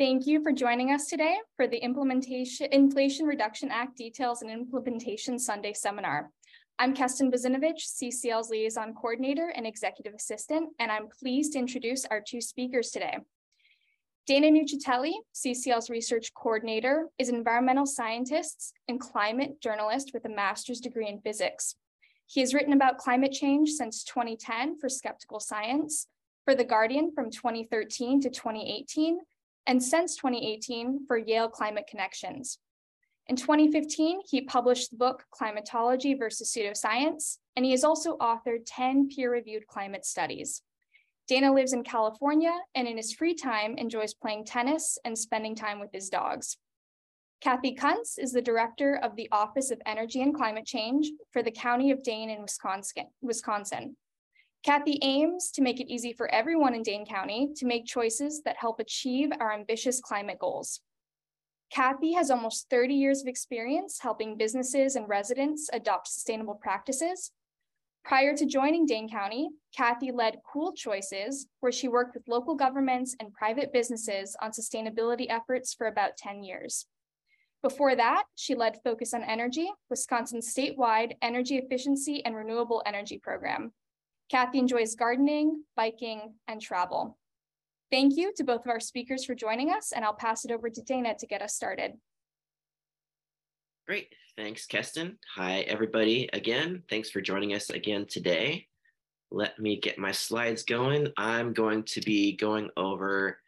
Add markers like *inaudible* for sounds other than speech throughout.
Thank you for joining us today for the Implementation Inflation Reduction Act Details and Implementation Sunday Seminar. I'm Keston Bazinovich, CCL's Liaison Coordinator and Executive Assistant, and I'm pleased to introduce our two speakers today. Dana Nuccitelli, CCL's Research Coordinator, is an environmental scientist and climate journalist with a master's degree in physics. He has written about climate change since 2010 for Skeptical Science, for The Guardian from 2013 to 2018, and since 2018 for Yale Climate Connections. In 2015, he published the book Climatology versus Pseudoscience, and he has also authored 10 peer-reviewed climate studies. Dana lives in California and in his free time enjoys playing tennis and spending time with his dogs. Kathy Kuntz is the director of the Office of Energy and Climate Change for the County of Dane in Wisconsin. Kathy aims to make it easy for everyone in Dane County to make choices that help achieve our ambitious climate goals. Kathy has almost 30 years of experience helping businesses and residents adopt sustainable practices. Prior to joining Dane County, Kathy led Cool Choices, where she worked with local governments and private businesses on sustainability efforts for about 10 years. Before that, she led Focus on Energy, Wisconsin's statewide energy efficiency and renewable energy program. Kathy enjoys gardening, biking, and travel. Thank you to both of our speakers for joining us, and I'll pass it over to Dana to get us started. Great. Thanks, Keston. Hi, everybody, again. Thanks for joining us again today. Let me get my slides going. I'm going to be going over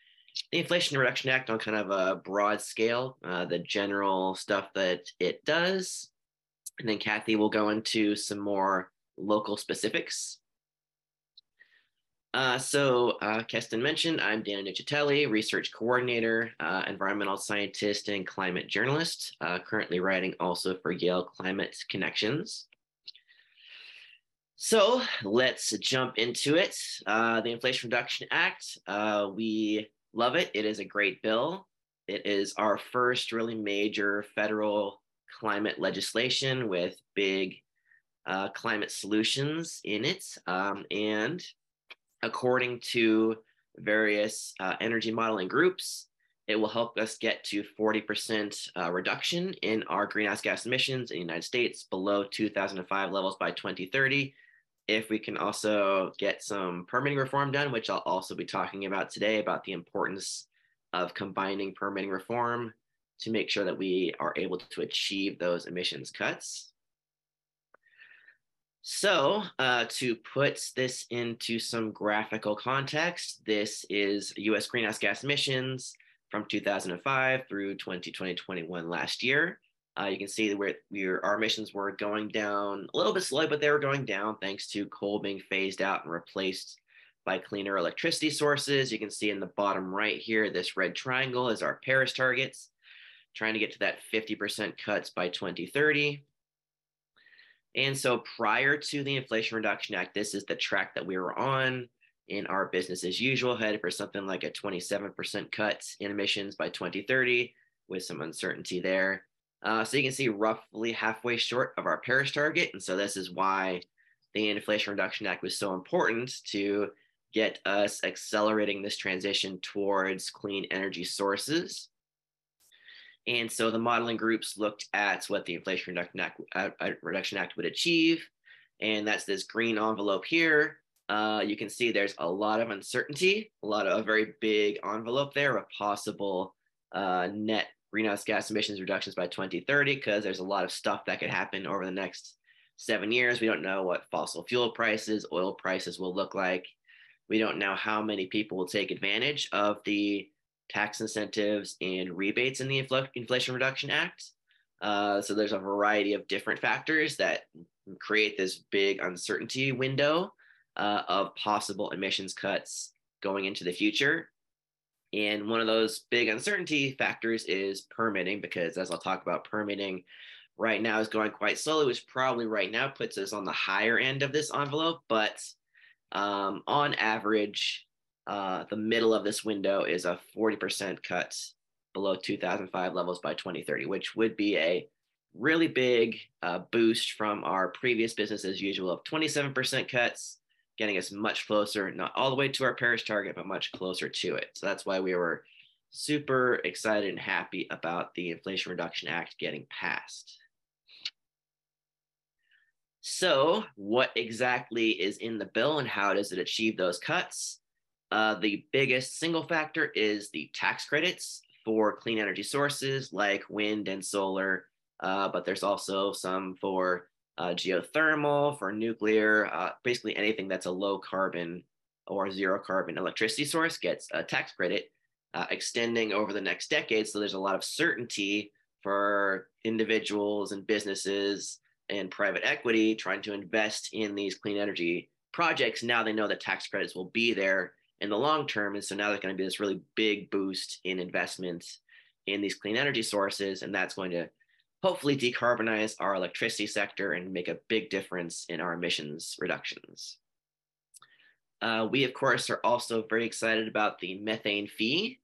the Inflation Reduction Act on kind of a broad scale, uh, the general stuff that it does. And then Kathy will go into some more local specifics. Uh, so, uh, Keston mentioned, I'm Dana Nuccitelli, research coordinator, uh, environmental scientist, and climate journalist, uh, currently writing also for Yale Climate Connections. So, let's jump into it. Uh, the Inflation Reduction Act, uh, we love it. It is a great bill. It is our first really major federal climate legislation with big climate solutions in it. Um, and according to various uh, energy modeling groups. It will help us get to 40% uh, reduction in our greenhouse gas emissions in the United States below 2005 levels by 2030. If we can also get some permitting reform done, which I'll also be talking about today about the importance of combining permitting reform to make sure that we are able to achieve those emissions cuts. So uh, to put this into some graphical context, this is US greenhouse gas emissions from 2005 through 2020-21 last year. Uh, you can see where we our emissions were going down a little bit slowly, but they were going down thanks to coal being phased out and replaced by cleaner electricity sources. You can see in the bottom right here, this red triangle is our Paris targets, trying to get to that 50% cuts by 2030. And so prior to the Inflation Reduction Act, this is the track that we were on in our business as usual, headed for something like a 27% cut in emissions by 2030 with some uncertainty there. Uh, so you can see roughly halfway short of our Paris target. And so this is why the Inflation Reduction Act was so important to get us accelerating this transition towards clean energy sources. And so the modeling groups looked at what the Inflation Reduction Act, uh, uh, Reduction Act would achieve. And that's this green envelope here. Uh, you can see there's a lot of uncertainty, a lot of a very big envelope there of possible uh, net greenhouse gas emissions reductions by 2030, because there's a lot of stuff that could happen over the next seven years. We don't know what fossil fuel prices, oil prices will look like. We don't know how many people will take advantage of the tax incentives and rebates in the Inflation Reduction Act. Uh, so there's a variety of different factors that create this big uncertainty window uh, of possible emissions cuts going into the future. And one of those big uncertainty factors is permitting, because as I'll talk about, permitting right now is going quite slowly, which probably right now puts us on the higher end of this envelope. But um, on average, uh, the middle of this window is a 40% cut below 2005 levels by 2030, which would be a really big uh, boost from our previous business as usual of 27% cuts, getting us much closer, not all the way to our Paris target, but much closer to it. So that's why we were super excited and happy about the Inflation Reduction Act getting passed. So, what exactly is in the bill and how does it achieve those cuts? Uh, the biggest single factor is the tax credits for clean energy sources like wind and solar, uh, but there's also some for uh, geothermal, for nuclear, uh, basically anything that's a low carbon or zero carbon electricity source gets a tax credit uh, extending over the next decade. So there's a lot of certainty for individuals and businesses and private equity trying to invest in these clean energy projects. Now they know that tax credits will be there in the long term. And so now there's going to be this really big boost in investments in these clean energy sources. And that's going to hopefully decarbonize our electricity sector and make a big difference in our emissions reductions. Uh, we, of course, are also very excited about the methane fee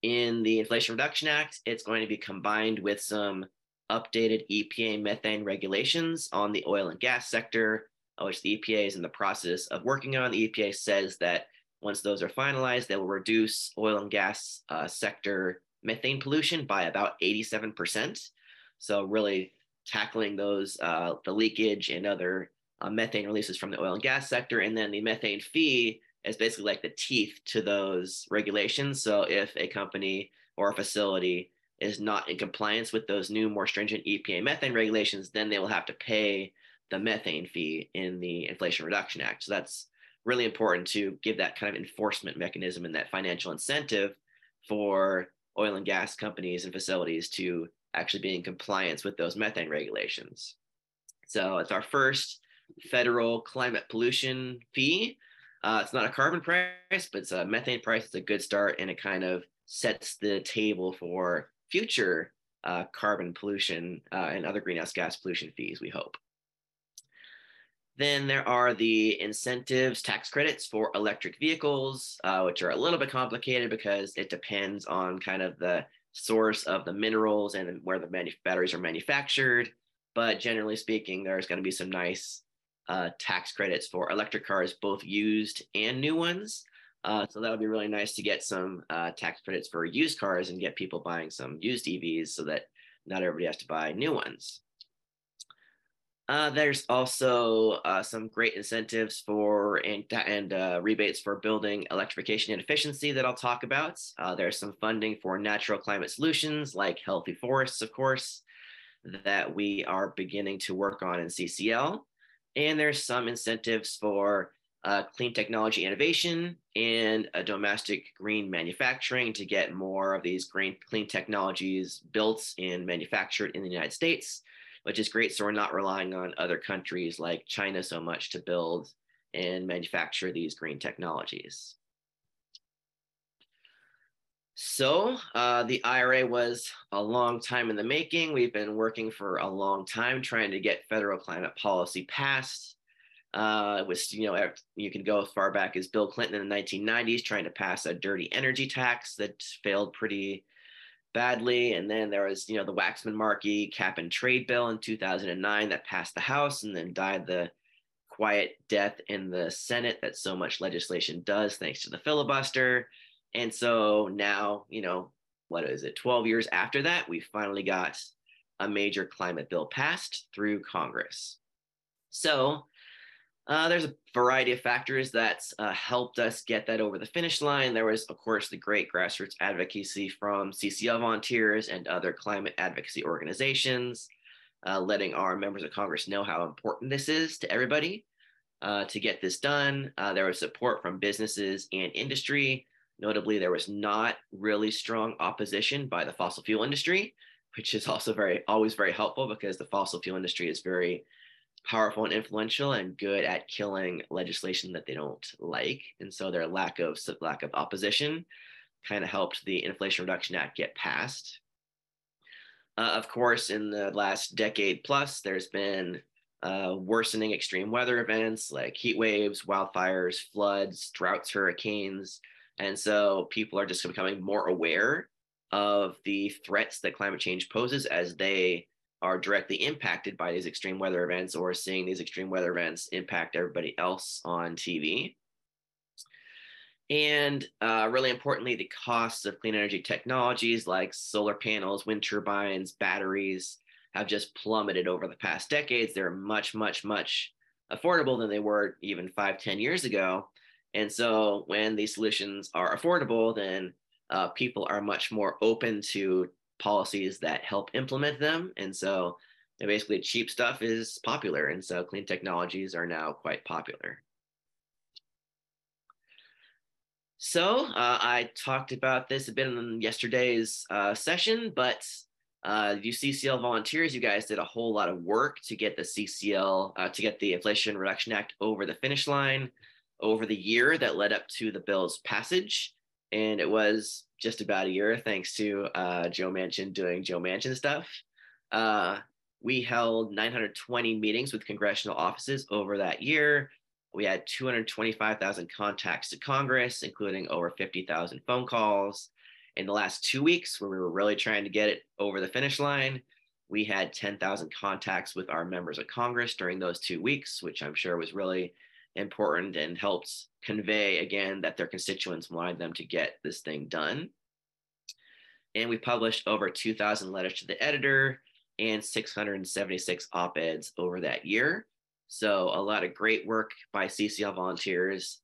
in the Inflation Reduction Act. It's going to be combined with some updated EPA methane regulations on the oil and gas sector, which the EPA is in the process of working on. The EPA says that once those are finalized, they will reduce oil and gas uh, sector methane pollution by about 87%. So really tackling those, uh, the leakage and other uh, methane releases from the oil and gas sector. And then the methane fee is basically like the teeth to those regulations. So if a company or a facility is not in compliance with those new, more stringent EPA methane regulations, then they will have to pay the methane fee in the Inflation Reduction Act. So that's really important to give that kind of enforcement mechanism and that financial incentive for oil and gas companies and facilities to actually be in compliance with those methane regulations. So it's our first federal climate pollution fee. Uh, it's not a carbon price, but it's a methane price. It's a good start, and it kind of sets the table for future uh, carbon pollution uh, and other greenhouse gas pollution fees, we hope. Then there are the incentives tax credits for electric vehicles, uh, which are a little bit complicated because it depends on kind of the source of the minerals and where the manu- batteries are manufactured. But generally speaking, there's going to be some nice uh, tax credits for electric cars, both used and new ones. Uh, so that would be really nice to get some uh, tax credits for used cars and get people buying some used EVs so that not everybody has to buy new ones. Uh, there's also uh, some great incentives for and, and uh, rebates for building electrification and efficiency that I'll talk about. Uh, there's some funding for natural climate solutions like healthy forests, of course, that we are beginning to work on in CCL. And there's some incentives for uh, clean technology innovation and a domestic green manufacturing to get more of these green clean technologies built and manufactured in the United States which is great. So we're not relying on other countries like China so much to build and manufacture these green technologies. So uh, the IRA was a long time in the making. We've been working for a long time trying to get federal climate policy passed. Uh, it was, you know, you can go as far back as Bill Clinton in the 1990s trying to pass a dirty energy tax that failed pretty badly. And then there was, you know, the Waxman Markey cap and trade bill in 2009 that passed the House and then died the quiet death in the Senate that so much legislation does thanks to the filibuster. And so now, you know, what is it, 12 years after that, we finally got a major climate bill passed through Congress. So uh, there's a variety of factors that uh, helped us get that over the finish line. There was, of course, the great grassroots advocacy from CCL volunteers and other climate advocacy organizations, uh, letting our members of Congress know how important this is to everybody uh, to get this done. Uh, there was support from businesses and industry. Notably, there was not really strong opposition by the fossil fuel industry, which is also very always very helpful because the fossil fuel industry is very powerful and influential and good at killing legislation that they don't like. And so their lack of lack of opposition kind of helped the Inflation Reduction Act get passed. Uh, of course, in the last decade plus, there's been uh, worsening extreme weather events like heat waves, wildfires, floods, droughts, hurricanes. And so people are just becoming more aware of the threats that climate change poses as they are directly impacted by these extreme weather events or seeing these extreme weather events impact everybody else on TV. And uh, really importantly, the costs of clean energy technologies like solar panels, wind turbines, batteries have just plummeted over the past decades. They're much, much, much affordable than they were even five, ten years ago. And so when these solutions are affordable, then uh, people are much more open to policies that help implement them. And so basically cheap stuff is popular. And so clean technologies are now quite popular. So uh, I talked about this a bit in yesterday's uh, session, but uh, you CCL volunteers, you guys did a whole lot of work to get the CCL, uh, to get the Inflation Reduction Act over the finish line over the year that led up to the bill's passage. And it was just about a year, thanks to uh, Joe Manchin doing Joe Manchin stuff. Uh, we held 920 meetings with congressional offices over that year. We had 225,000 contacts to Congress, including over 50,000 phone calls. In the last two weeks, where we were really trying to get it over the finish line, we had 10,000 contacts with our members of Congress during those two weeks, which I'm sure was really important and helps convey again that their constituents wanted them to get this thing done. And we published over 2,000 letters to the editor and 676 op eds over that year. So, a lot of great work by CCL volunteers,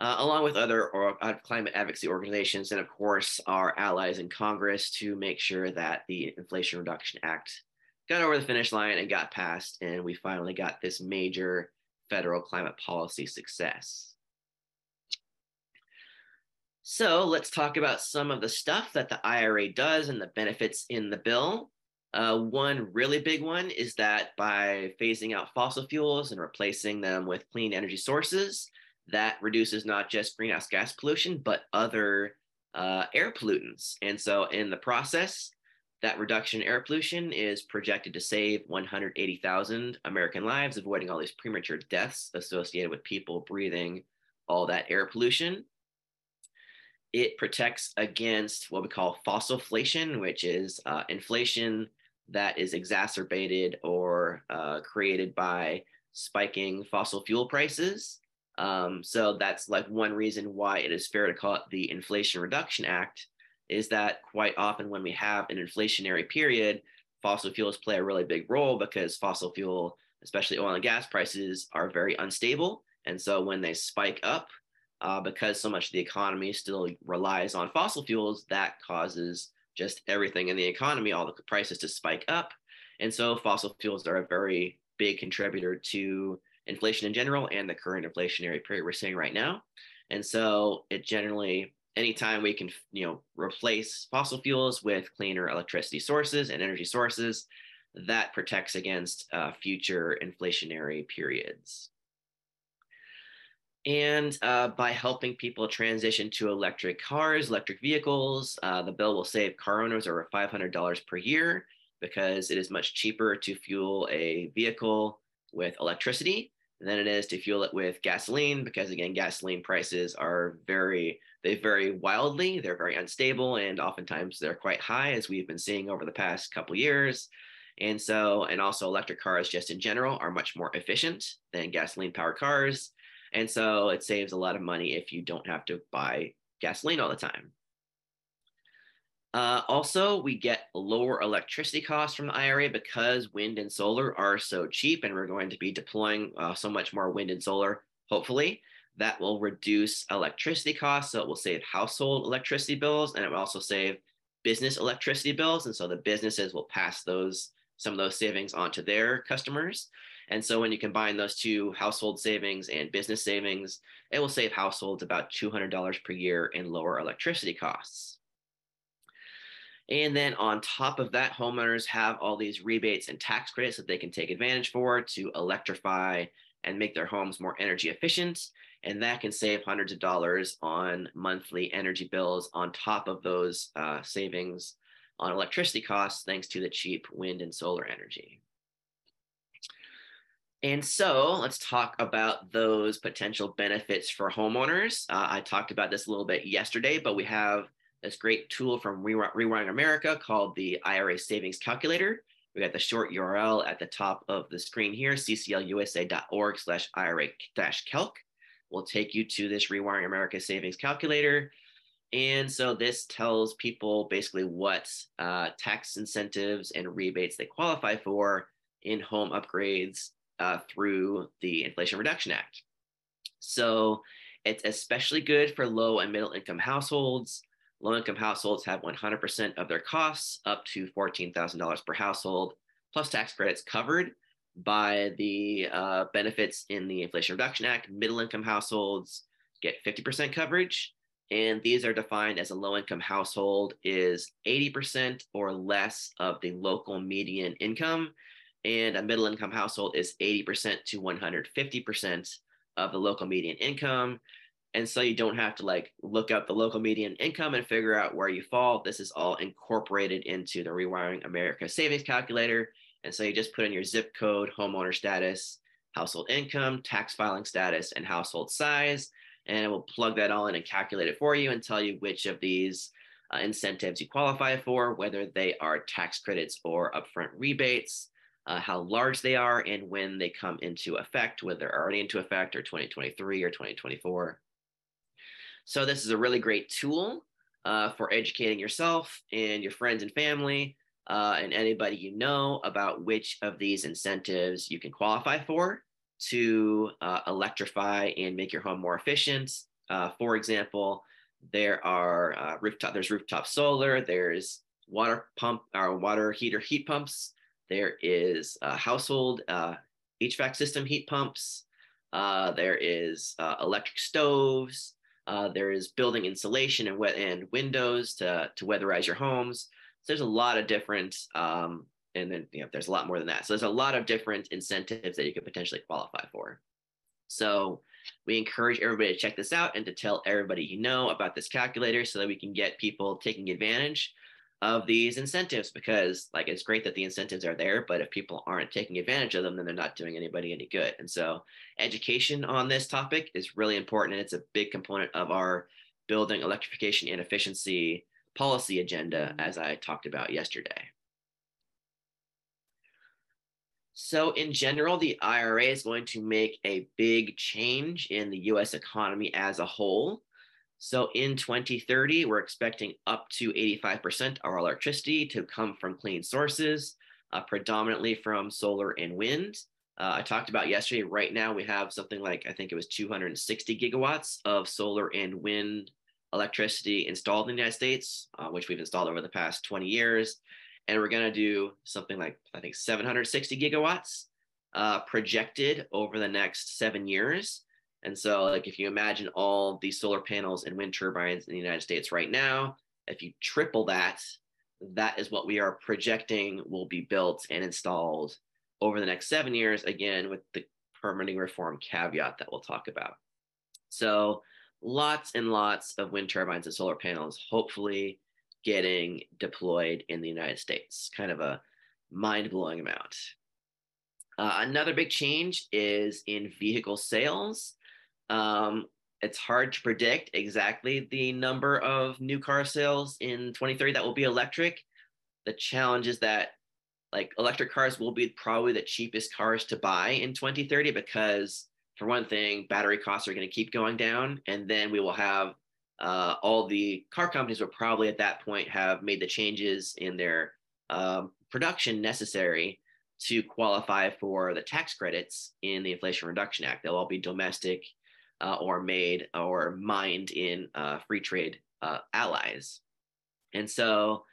uh, along with other or, uh, climate advocacy organizations, and of course, our allies in Congress to make sure that the Inflation Reduction Act got over the finish line and got passed. And we finally got this major federal climate policy success. So let's talk about some of the stuff that the IRA does and the benefits in the bill. Uh, one really big one is that by phasing out fossil fuels and replacing them with clean energy sources, that reduces not just greenhouse gas pollution, but other uh, air pollutants. And so in the process, that reduction in air pollution is projected to save 180,000 American lives, avoiding all these premature deaths associated with people breathing all that air pollution. It protects against what we call fossilflation, which is uh, inflation that is exacerbated or uh, created by spiking fossil fuel prices. Um, so that's like one reason why it is fair to call it the Inflation Reduction Act is that quite often when we have an inflationary period, fossil fuels play a really big role because fossil fuel, especially oil and gas prices, are very unstable. And so when they spike up, uh, because so much of the economy still relies on fossil fuels, that causes just everything in the economy, all the prices to spike up. And so fossil fuels are a very big contributor to inflation in general and the current inflationary period we're seeing right now. And so it generally anytime we can you know replace fossil fuels with cleaner electricity sources and energy sources that protects against uh, future inflationary periods. And uh, by helping people transition to electric cars electric vehicles uh, the bill will save car owners over $500 per year because it is much cheaper to fuel a vehicle with electricity than it is to fuel it with gasoline because again gasoline prices are very they vary wildly, they're very unstable, and oftentimes they're quite high, as we've been seeing over the past couple years. And so, and also electric cars just in general are much more efficient than gasoline powered cars. And so it saves a lot of money if you don't have to buy gasoline all the time. Uh, also, we get lower electricity costs from the IRA because wind and solar are so cheap, and we're going to be deploying uh, so much more wind and solar, hopefully that will reduce electricity costs. So it will save household electricity bills and it will also save business electricity bills. And so the businesses will pass those some of those savings onto their customers. And so when you combine those two household savings and business savings, it will save households about $200 per year in lower electricity costs. And then on top of that, homeowners have all these rebates and tax credits that they can take advantage for to electrify and make their homes more energy efficient and that can save hundreds of dollars on monthly energy bills on top of those uh, savings on electricity costs thanks to the cheap wind and solar energy. And so let's talk about those potential benefits for homeowners. Uh, I talked about this a little bit yesterday, but we have this great tool from Rewiring America called the IRA Savings Calculator. We got the short URL at the top of the screen here, cclusa.org slash IRA-calc. Will take you to this Rewiring America Savings Calculator. And so this tells people basically what uh, tax incentives and rebates they qualify for in home upgrades uh, through the Inflation Reduction Act. So it's especially good for low and middle income households. Low income households have 100% of their costs up to $14,000 per household, plus tax credits covered by the uh, benefits in the Inflation Reduction Act. Middle income households get 50% coverage. And these are defined as a low income household is 80% or less of the local median income. And a middle income household is 80% to 150% of the local median income. And so you don't have to like look up the local median income and figure out where you fall. This is all incorporated into the Rewiring America savings calculator. And so you just put in your zip code, homeowner status, household income, tax filing status, and household size. And it will plug that all in and calculate it for you and tell you which of these uh, incentives you qualify for, whether they are tax credits or upfront rebates uh, how large they are and when they come into effect, whether they're already into effect or 2023 or 2024. So this is a really great tool uh, for educating yourself and your friends and family uh, and anybody you know about which of these incentives you can qualify for to uh, electrify and make your home more efficient. Uh, for example, there are uh, rooftop, there's rooftop solar, there's water pump or water heater heat pumps there is a household uh, HVAC system heat pumps. Uh, there is uh, electric stoves. Uh, there is building insulation and, and windows to, to weatherize your homes. So there's a lot of different, um, and then you know, there's a lot more than that. So there's a lot of different incentives that you could potentially qualify for. So we encourage everybody to check this out and to tell everybody you know about this calculator so that we can get people taking advantage of these incentives because like it's great that the incentives are there but if people aren't taking advantage of them then they're not doing anybody any good and so education on this topic is really important and it's a big component of our building electrification and efficiency policy agenda as i talked about yesterday so in general the ira is going to make a big change in the us economy as a whole so in 2030, we're expecting up to 85% of our electricity to come from clean sources, uh, predominantly from solar and wind. Uh, I talked about yesterday, right now we have something like, I think it was 260 gigawatts of solar and wind electricity installed in the United States, uh, which we've installed over the past 20 years. And we're going to do something like, I think, 760 gigawatts uh, projected over the next seven years. And so, like, if you imagine all these solar panels and wind turbines in the United States right now, if you triple that, that is what we are projecting will be built and installed over the next seven years, again, with the permitting reform caveat that we'll talk about. So, lots and lots of wind turbines and solar panels, hopefully getting deployed in the United States. Kind of a mind blowing amount. Uh, another big change is in vehicle sales. Um, it's hard to predict exactly the number of new car sales in 2030 that will be electric. The challenge is that like electric cars will be probably the cheapest cars to buy in 2030 because for one thing, battery costs are going to keep going down, and then we will have uh, all the car companies will probably at that point have made the changes in their um, production necessary to qualify for the tax credits in the Inflation Reduction Act. They'll all be domestic uh, or made or mined in uh, free trade uh, allies. And so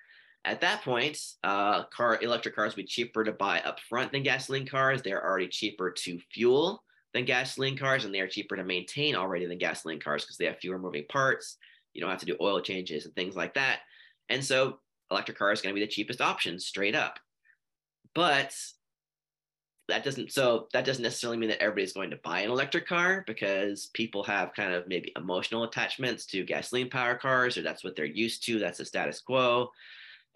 at that point, uh, car electric cars would be cheaper to buy upfront than gasoline cars. They're already cheaper to fuel than gasoline cars, and they are cheaper to maintain already than gasoline cars because they have fewer moving parts. You don't have to do oil changes and things like that. And so electric car is going to be the cheapest option straight up. But that doesn't so that doesn't necessarily mean that everybody's going to buy an electric car because people have kind of maybe emotional attachments to gasoline power cars or that's what they're used to that's the status quo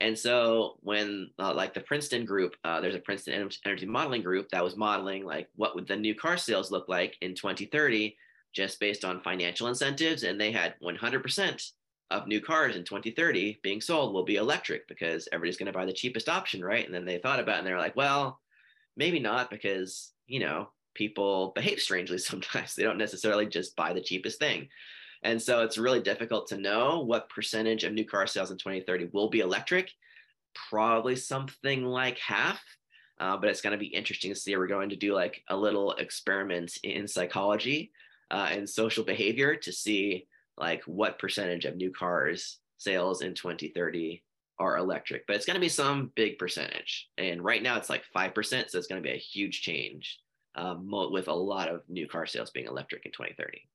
and so when uh, like the princeton group uh, there's a princeton energy modeling group that was modeling like what would the new car sales look like in 2030 just based on financial incentives and they had 100% of new cars in 2030 being sold will be electric because everybody's going to buy the cheapest option right and then they thought about it and they're like well maybe not because you know people behave strangely *laughs* sometimes. They don't necessarily just buy the cheapest thing. And so it's really difficult to know what percentage of new car sales in 2030 will be electric. Probably something like half, uh, but it's going to be interesting to see. We're going to do like a little experiment in psychology uh, and social behavior to see like what percentage of new cars sales in 2030 are electric, but it's going to be some big percentage. And right now it's like 5%. So it's going to be a huge change um, with a lot of new car sales being electric in 2030.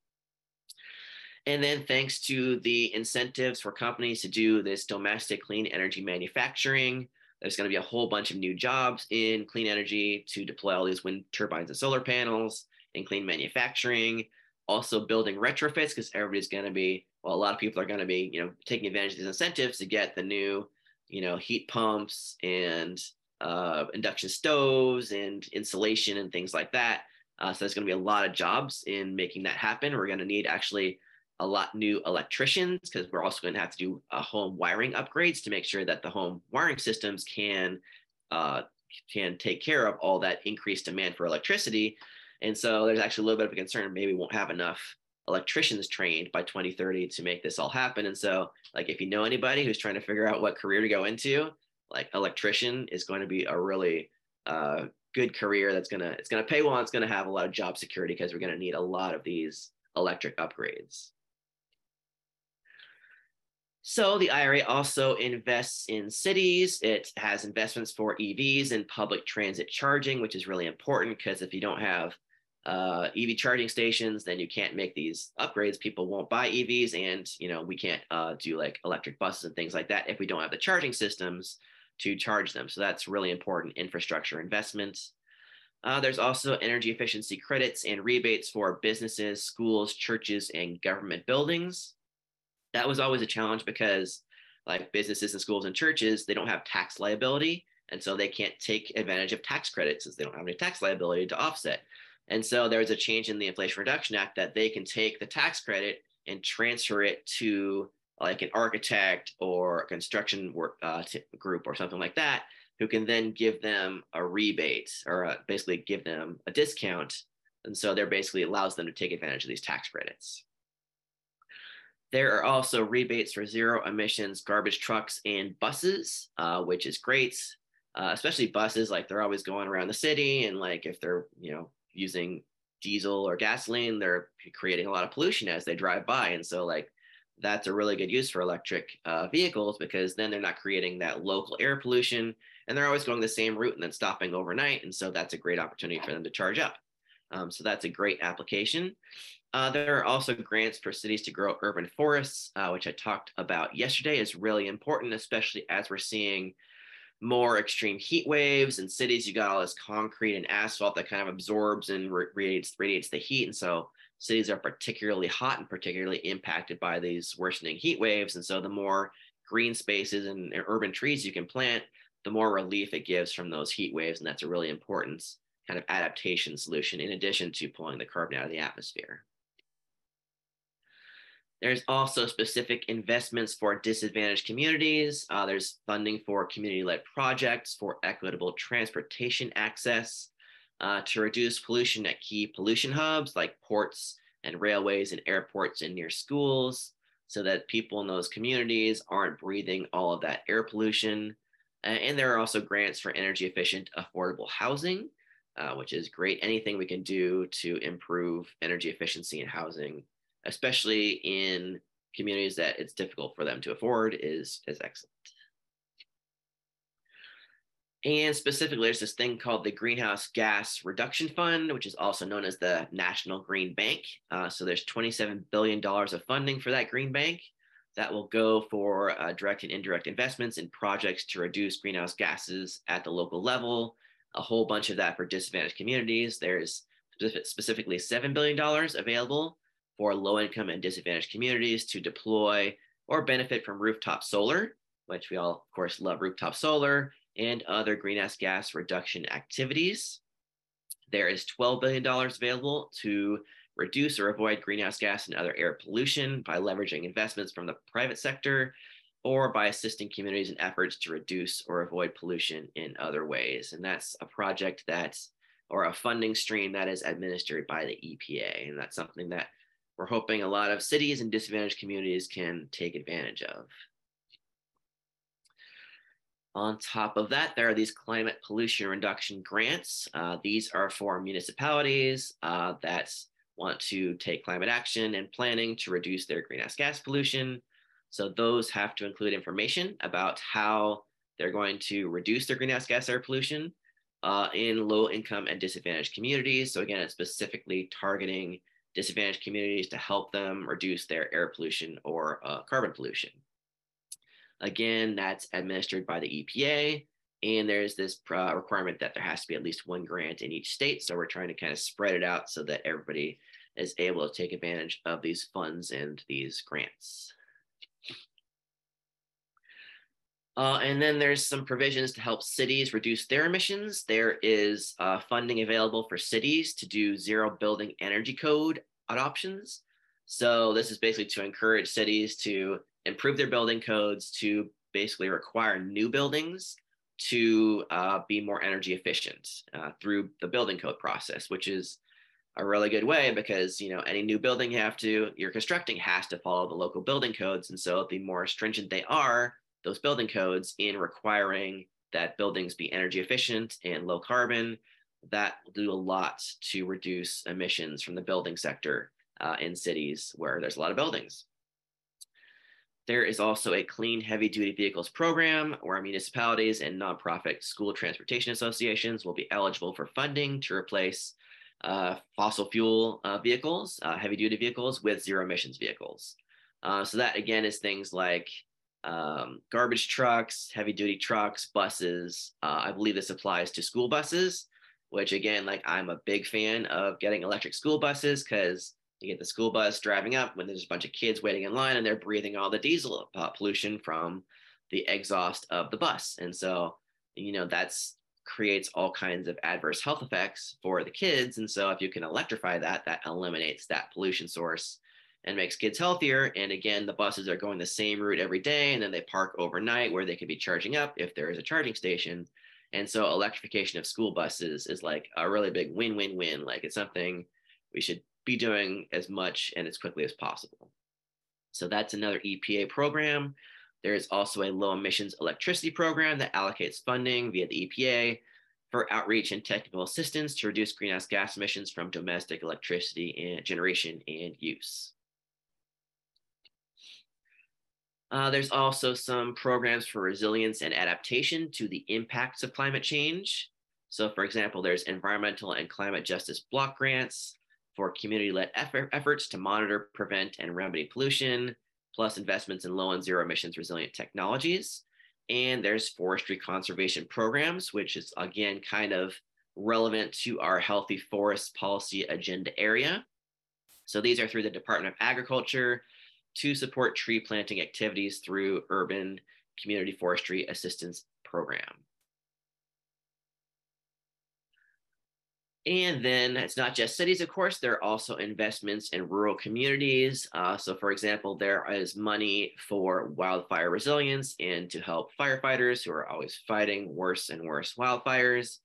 And then thanks to the incentives for companies to do this domestic clean energy manufacturing, there's going to be a whole bunch of new jobs in clean energy to deploy all these wind turbines and solar panels in clean manufacturing. Also building retrofits because everybody's going to be, well, a lot of people are going to be, you know, taking advantage of these incentives to get the new, you know, heat pumps and uh, induction stoves and insulation and things like that. Uh, so there's going to be a lot of jobs in making that happen. We're going to need actually a lot new electricians because we're also going to have to do uh, home wiring upgrades to make sure that the home wiring systems can uh, can take care of all that increased demand for electricity. And so there's actually a little bit of a concern maybe we won't have enough electricians trained by 2030 to make this all happen. And so like if you know anybody who's trying to figure out what career to go into, like electrician is going to be a really uh, good career that's gonna it's gonna pay well. It's gonna have a lot of job security because we're gonna need a lot of these electric upgrades. So the IRA also invests in cities. It has investments for EVs and public transit charging, which is really important because if you don't have uh, EV charging stations, then you can't make these upgrades. People won't buy EVs, and you know we can't uh, do like electric buses and things like that if we don't have the charging systems to charge them. So that's really important infrastructure investments. Uh, there's also energy efficiency credits and rebates for businesses, schools, churches, and government buildings that was always a challenge because like businesses and schools and churches, they don't have tax liability. And so they can't take advantage of tax credits since they don't have any tax liability to offset. And so there was a change in the Inflation Reduction Act that they can take the tax credit and transfer it to like an architect or a construction work uh, group or something like that, who can then give them a rebate or a, basically give them a discount. And so they're basically allows them to take advantage of these tax credits. There are also rebates for zero emissions garbage trucks and buses, uh, which is great, uh, especially buses. Like they're always going around the city, and like if they're you know using diesel or gasoline, they're creating a lot of pollution as they drive by, and so like that's a really good use for electric uh, vehicles because then they're not creating that local air pollution, and they're always going the same route and then stopping overnight, and so that's a great opportunity for them to charge up. Um, so that's a great application. Uh, there are also grants for cities to grow urban forests, uh, which I talked about yesterday, is really important, especially as we're seeing more extreme heat waves in cities. You got all this concrete and asphalt that kind of absorbs and radiates, radiates the heat. And so cities are particularly hot and particularly impacted by these worsening heat waves. And so the more green spaces and urban trees you can plant, the more relief it gives from those heat waves. And that's a really important kind of adaptation solution in addition to pulling the carbon out of the atmosphere. There's also specific investments for disadvantaged communities. Uh, there's funding for community-led projects for equitable transportation access uh, to reduce pollution at key pollution hubs like ports and railways and airports and near schools so that people in those communities aren't breathing all of that air pollution. and there are also grants for energy efficient, affordable housing, uh, which is great. Anything we can do to improve energy efficiency in housing especially in communities that it's difficult for them to afford, is, is excellent. And specifically, there's this thing called the Greenhouse Gas Reduction Fund, which is also known as the National Green Bank. Uh, so there's $27 billion of funding for that Green Bank that will go for uh, direct and indirect investments in projects to reduce greenhouse gases at the local level. A whole bunch of that for disadvantaged communities. There's specifically $7 billion available for low income and disadvantaged communities to deploy or benefit from rooftop solar, which we all, of course, love rooftop solar and other greenhouse gas reduction activities. There is $12 billion available to reduce or avoid greenhouse gas and other air pollution by leveraging investments from the private sector or by assisting communities in efforts to reduce or avoid pollution in other ways. And that's a project that or a funding stream that is administered by the EPA. And that's something that we're hoping a lot of cities and disadvantaged communities can take advantage of. On top of that, there are these climate pollution reduction grants. Uh, these are for municipalities uh, that want to take climate action and planning to reduce their greenhouse gas pollution. So those have to include information about how they're going to reduce their greenhouse gas air pollution uh, in low income and disadvantaged communities. So again, it's specifically targeting disadvantaged communities to help them reduce their air pollution or uh, carbon pollution. Again, that's administered by the EPA. And there's this uh, requirement that there has to be at least one grant in each state. So we're trying to kind of spread it out so that everybody is able to take advantage of these funds and these grants. Uh, and then there's some provisions to help cities reduce their emissions. There is uh, funding available for cities to do zero building energy code adoptions. So this is basically to encourage cities to improve their building codes to basically require new buildings to uh, be more energy efficient uh, through the building code process, which is a really good way because you know any new building you have to you're constructing has to follow the local building codes, and so the more stringent they are, those building codes in requiring that buildings be energy efficient and low carbon, that will do a lot to reduce emissions from the building sector uh, in cities where there's a lot of buildings. There is also a clean heavy duty vehicles program where municipalities and nonprofit school transportation associations will be eligible for funding to replace uh, fossil fuel uh, vehicles, uh, heavy duty vehicles with zero emissions vehicles. Uh, so that again is things like um, garbage trucks, heavy duty trucks, buses. Uh, I believe this applies to school buses, which again, like I'm a big fan of getting electric school buses because you get the school bus driving up when there's a bunch of kids waiting in line and they're breathing all the diesel pollution from the exhaust of the bus. And so, you know, that's creates all kinds of adverse health effects for the kids. And so if you can electrify that, that eliminates that pollution source and makes kids healthier. And again, the buses are going the same route every day and then they park overnight where they could be charging up if there is a charging station. And so electrification of school buses is like a really big win-win-win. Like it's something we should be doing as much and as quickly as possible. So that's another EPA program. There is also a low emissions electricity program that allocates funding via the EPA for outreach and technical assistance to reduce greenhouse gas emissions from domestic electricity and generation and use. Uh, there's also some programs for resilience and adaptation to the impacts of climate change. So for example, there's environmental and climate justice block grants, for community-led effort, efforts to monitor, prevent, and remedy pollution, plus investments in low and zero emissions resilient technologies. And there's forestry conservation programs, which is again kind of relevant to our healthy forest policy agenda area. So these are through the Department of Agriculture to support tree planting activities through urban community forestry assistance program. And then it's not just cities, of course, there are also investments in rural communities. Uh, so, for example, there is money for wildfire resilience and to help firefighters who are always fighting worse and worse wildfires.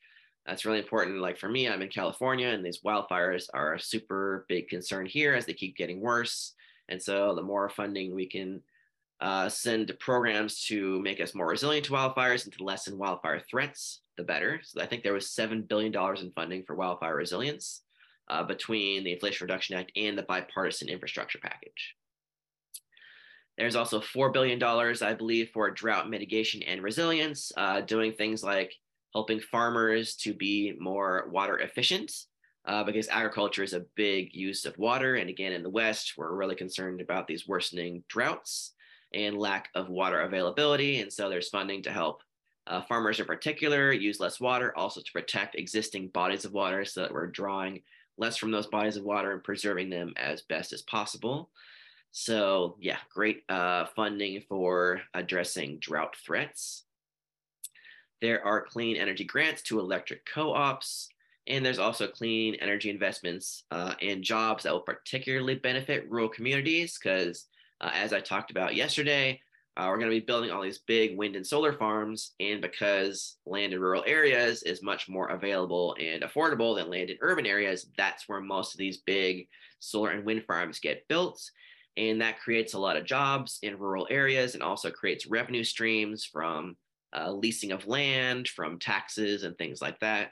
That's really important. Like for me, I'm in California, and these wildfires are a super big concern here as they keep getting worse. And so, the more funding we can uh, send to programs to make us more resilient to wildfires and to lessen wildfire threats, the better. So I think there was $7 billion in funding for wildfire resilience uh, between the Inflation Reduction Act and the bipartisan infrastructure package. There's also $4 billion, I believe, for drought mitigation and resilience, uh, doing things like helping farmers to be more water efficient uh, because agriculture is a big use of water. And again, in the West, we're really concerned about these worsening droughts and lack of water availability. And so there's funding to help uh, farmers in particular use less water, also to protect existing bodies of water so that we're drawing less from those bodies of water and preserving them as best as possible. So yeah, great uh, funding for addressing drought threats. There are clean energy grants to electric co-ops, and there's also clean energy investments uh, and jobs that will particularly benefit rural communities because uh, as I talked about yesterday, uh, we're going to be building all these big wind and solar farms. And because land in rural areas is much more available and affordable than land in urban areas, that's where most of these big solar and wind farms get built. And that creates a lot of jobs in rural areas and also creates revenue streams from uh, leasing of land, from taxes, and things like that.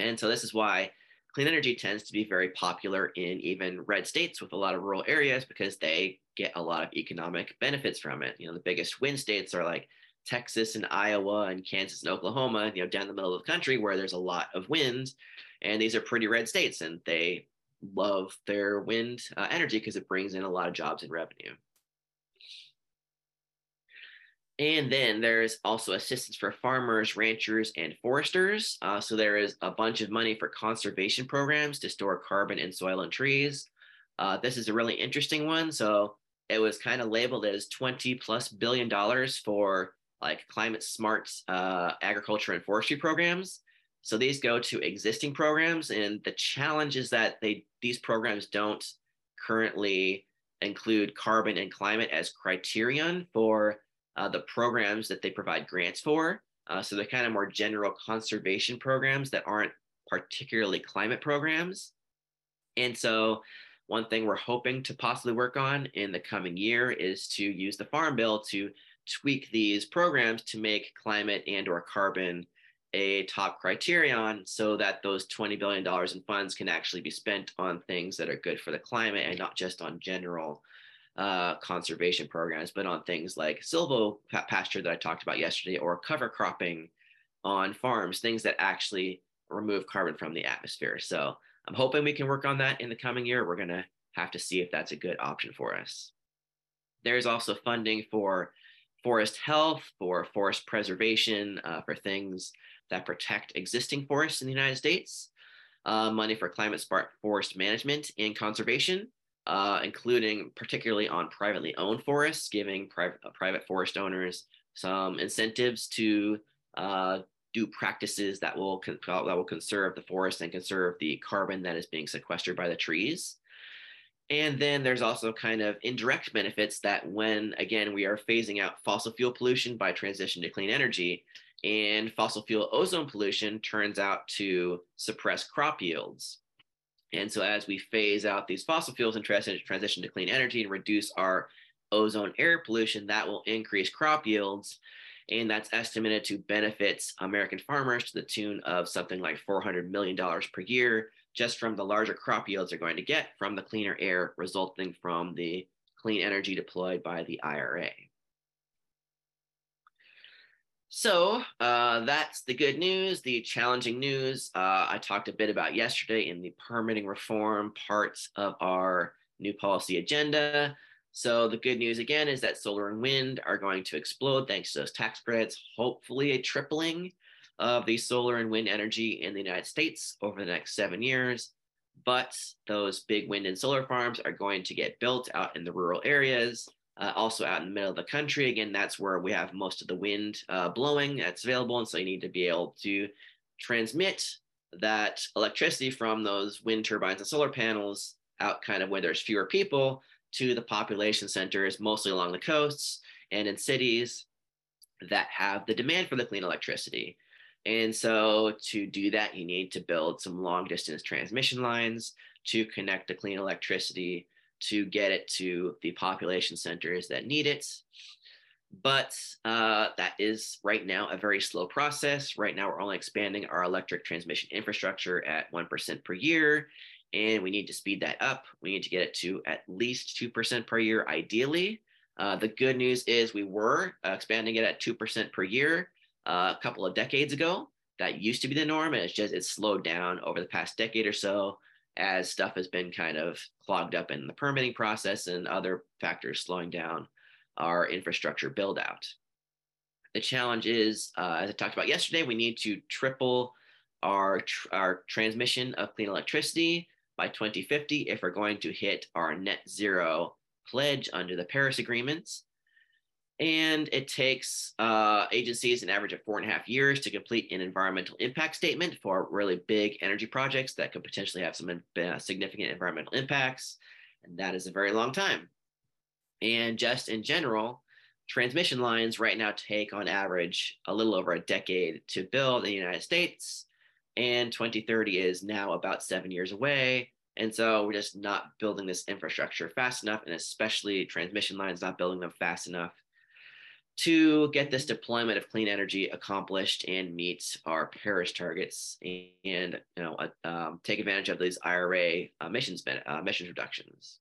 And so, this is why clean energy tends to be very popular in even red states with a lot of rural areas because they get a lot of economic benefits from it. You know, the biggest wind states are like Texas and Iowa and Kansas and Oklahoma, you know, down the middle of the country where there's a lot of wind. And these are pretty red states and they love their wind uh, energy because it brings in a lot of jobs and revenue. And then there's also assistance for farmers, ranchers, and foresters. Uh, so there is a bunch of money for conservation programs to store carbon in soil and trees. Uh, this is a really interesting one. So it was kind of labeled as 20 plus billion dollars for like climate smart uh, agriculture and forestry programs. So these go to existing programs, and the challenge is that they these programs don't currently include carbon and climate as criterion for uh, the programs that they provide grants for. Uh, so they're kind of more general conservation programs that aren't particularly climate programs. And so one thing we're hoping to possibly work on in the coming year is to use the Farm Bill to tweak these programs to make climate and or carbon a top criterion so that those $20 billion in funds can actually be spent on things that are good for the climate and not just on general uh, conservation programs, but on things like silvo pasture that I talked about yesterday or cover cropping on farms, things that actually remove carbon from the atmosphere. So I'm hoping we can work on that in the coming year. We're going to have to see if that's a good option for us. There's also funding for forest health, for forest preservation, uh, for things that protect existing forests in the United States, uh, money for climate smart forest management and conservation, uh, including particularly on privately owned forests, giving private, uh, private forest owners some incentives to uh, do practices that will con- that will conserve the forest and conserve the carbon that is being sequestered by the trees. And then there's also kind of indirect benefits that when, again, we are phasing out fossil fuel pollution by transition to clean energy, and fossil fuel ozone pollution turns out to suppress crop yields. And so, as we phase out these fossil fuels and transition to clean energy and reduce our ozone air pollution, that will increase crop yields. And that's estimated to benefit American farmers to the tune of something like $400 million per year, just from the larger crop yields they're going to get from the cleaner air resulting from the clean energy deployed by the IRA. So uh, that's the good news. The challenging news uh, I talked a bit about yesterday in the permitting reform parts of our new policy agenda. So the good news again is that solar and wind are going to explode thanks to those tax credits, hopefully a tripling of the solar and wind energy in the United States over the next seven years. But those big wind and solar farms are going to get built out in the rural areas uh, also out in the middle of the country. Again, that's where we have most of the wind uh, blowing that's available. And so you need to be able to transmit that electricity from those wind turbines and solar panels out kind of where there's fewer people to the population centers, mostly along the coasts and in cities that have the demand for the clean electricity. And so to do that, you need to build some long distance transmission lines to connect the clean electricity to get it to the population centers that need it. But uh, that is right now a very slow process. Right now, we're only expanding our electric transmission infrastructure at 1% per year, and we need to speed that up. We need to get it to at least 2% per year, ideally. Uh, the good news is we were expanding it at 2% per year uh, a couple of decades ago. That used to be the norm, and it's just it's slowed down over the past decade or so as stuff has been kind of clogged up in the permitting process and other factors slowing down our infrastructure build out. The challenge is, uh, as I talked about yesterday, we need to triple our, tr- our transmission of clean electricity by 2050 if we're going to hit our net zero pledge under the Paris agreements and it takes uh, agencies an average of four and a half years to complete an environmental impact statement for really big energy projects that could potentially have some uh, significant environmental impacts. And that is a very long time. And just in general, transmission lines right now take on average a little over a decade to build in the United States. And 2030 is now about seven years away. And so we're just not building this infrastructure fast enough, and especially transmission lines, not building them fast enough to get this deployment of clean energy accomplished and meet our Paris targets and, you know uh, um, take advantage of these IRA emissions uh, emissions reductions.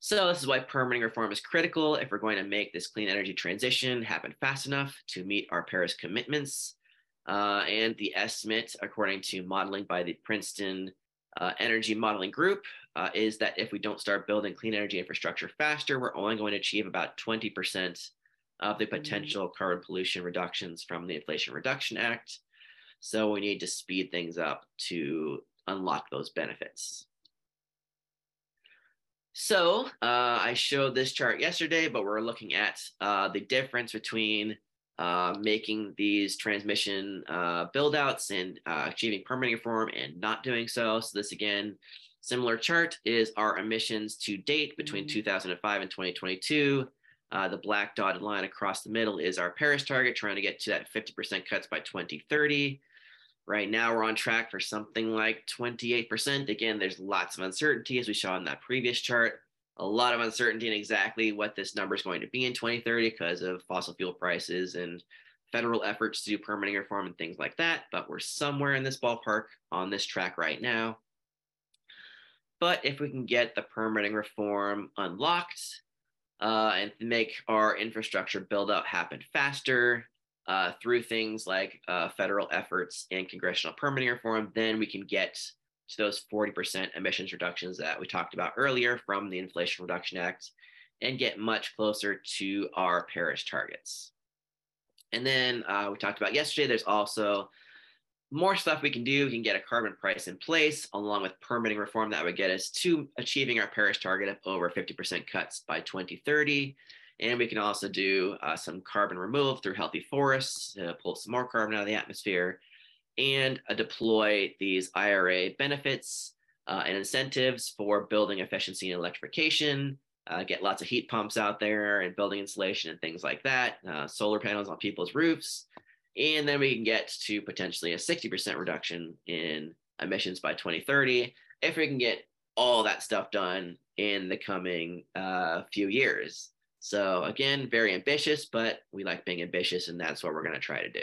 So this is why permitting reform is critical if we're going to make this clean energy transition happen fast enough to meet our Paris commitments. Uh, and the estimate, according to modeling by the Princeton uh, Energy Modeling Group, uh, is that if we don't start building clean energy infrastructure faster, we're only going to achieve about 20% of the mm-hmm. potential mm-hmm. carbon pollution reductions from the Inflation Reduction Act. So we need to speed things up to unlock those benefits. So uh, I showed this chart yesterday, but we're looking at uh, the difference between uh, making these transmission uh, buildouts and uh, achieving permitting reform and not doing so. So this again, similar chart is our emissions to date between mm-hmm. 2005 and 2022. Uh, the black dotted line across the middle is our Paris target, trying to get to that 50% cuts by 2030. Right now, we're on track for something like 28%. Again, there's lots of uncertainty, as we saw in that previous chart. A lot of uncertainty in exactly what this number is going to be in 2030 because of fossil fuel prices and federal efforts to do permitting reform and things like that. But we're somewhere in this ballpark on this track right now. But if we can get the permitting reform unlocked uh, and make our infrastructure build happen faster, uh, through things like uh, federal efforts and congressional permitting reform, then we can get to those 40% emissions reductions that we talked about earlier from the Inflation Reduction Act and get much closer to our Paris targets. And then uh, we talked about yesterday, there's also more stuff we can do. We can get a carbon price in place along with permitting reform that would get us to achieving our Paris target of over 50% cuts by 2030. And we can also do uh, some carbon removal through healthy forests to pull some more carbon out of the atmosphere and uh, deploy these IRA benefits uh, and incentives for building efficiency and electrification, uh, get lots of heat pumps out there and building insulation and things like that, uh, solar panels on people's roofs. And then we can get to potentially a 60% reduction in emissions by 2030 if we can get all that stuff done in the coming uh, few years. So again, very ambitious, but we like being ambitious, and that's what we're going to try to do.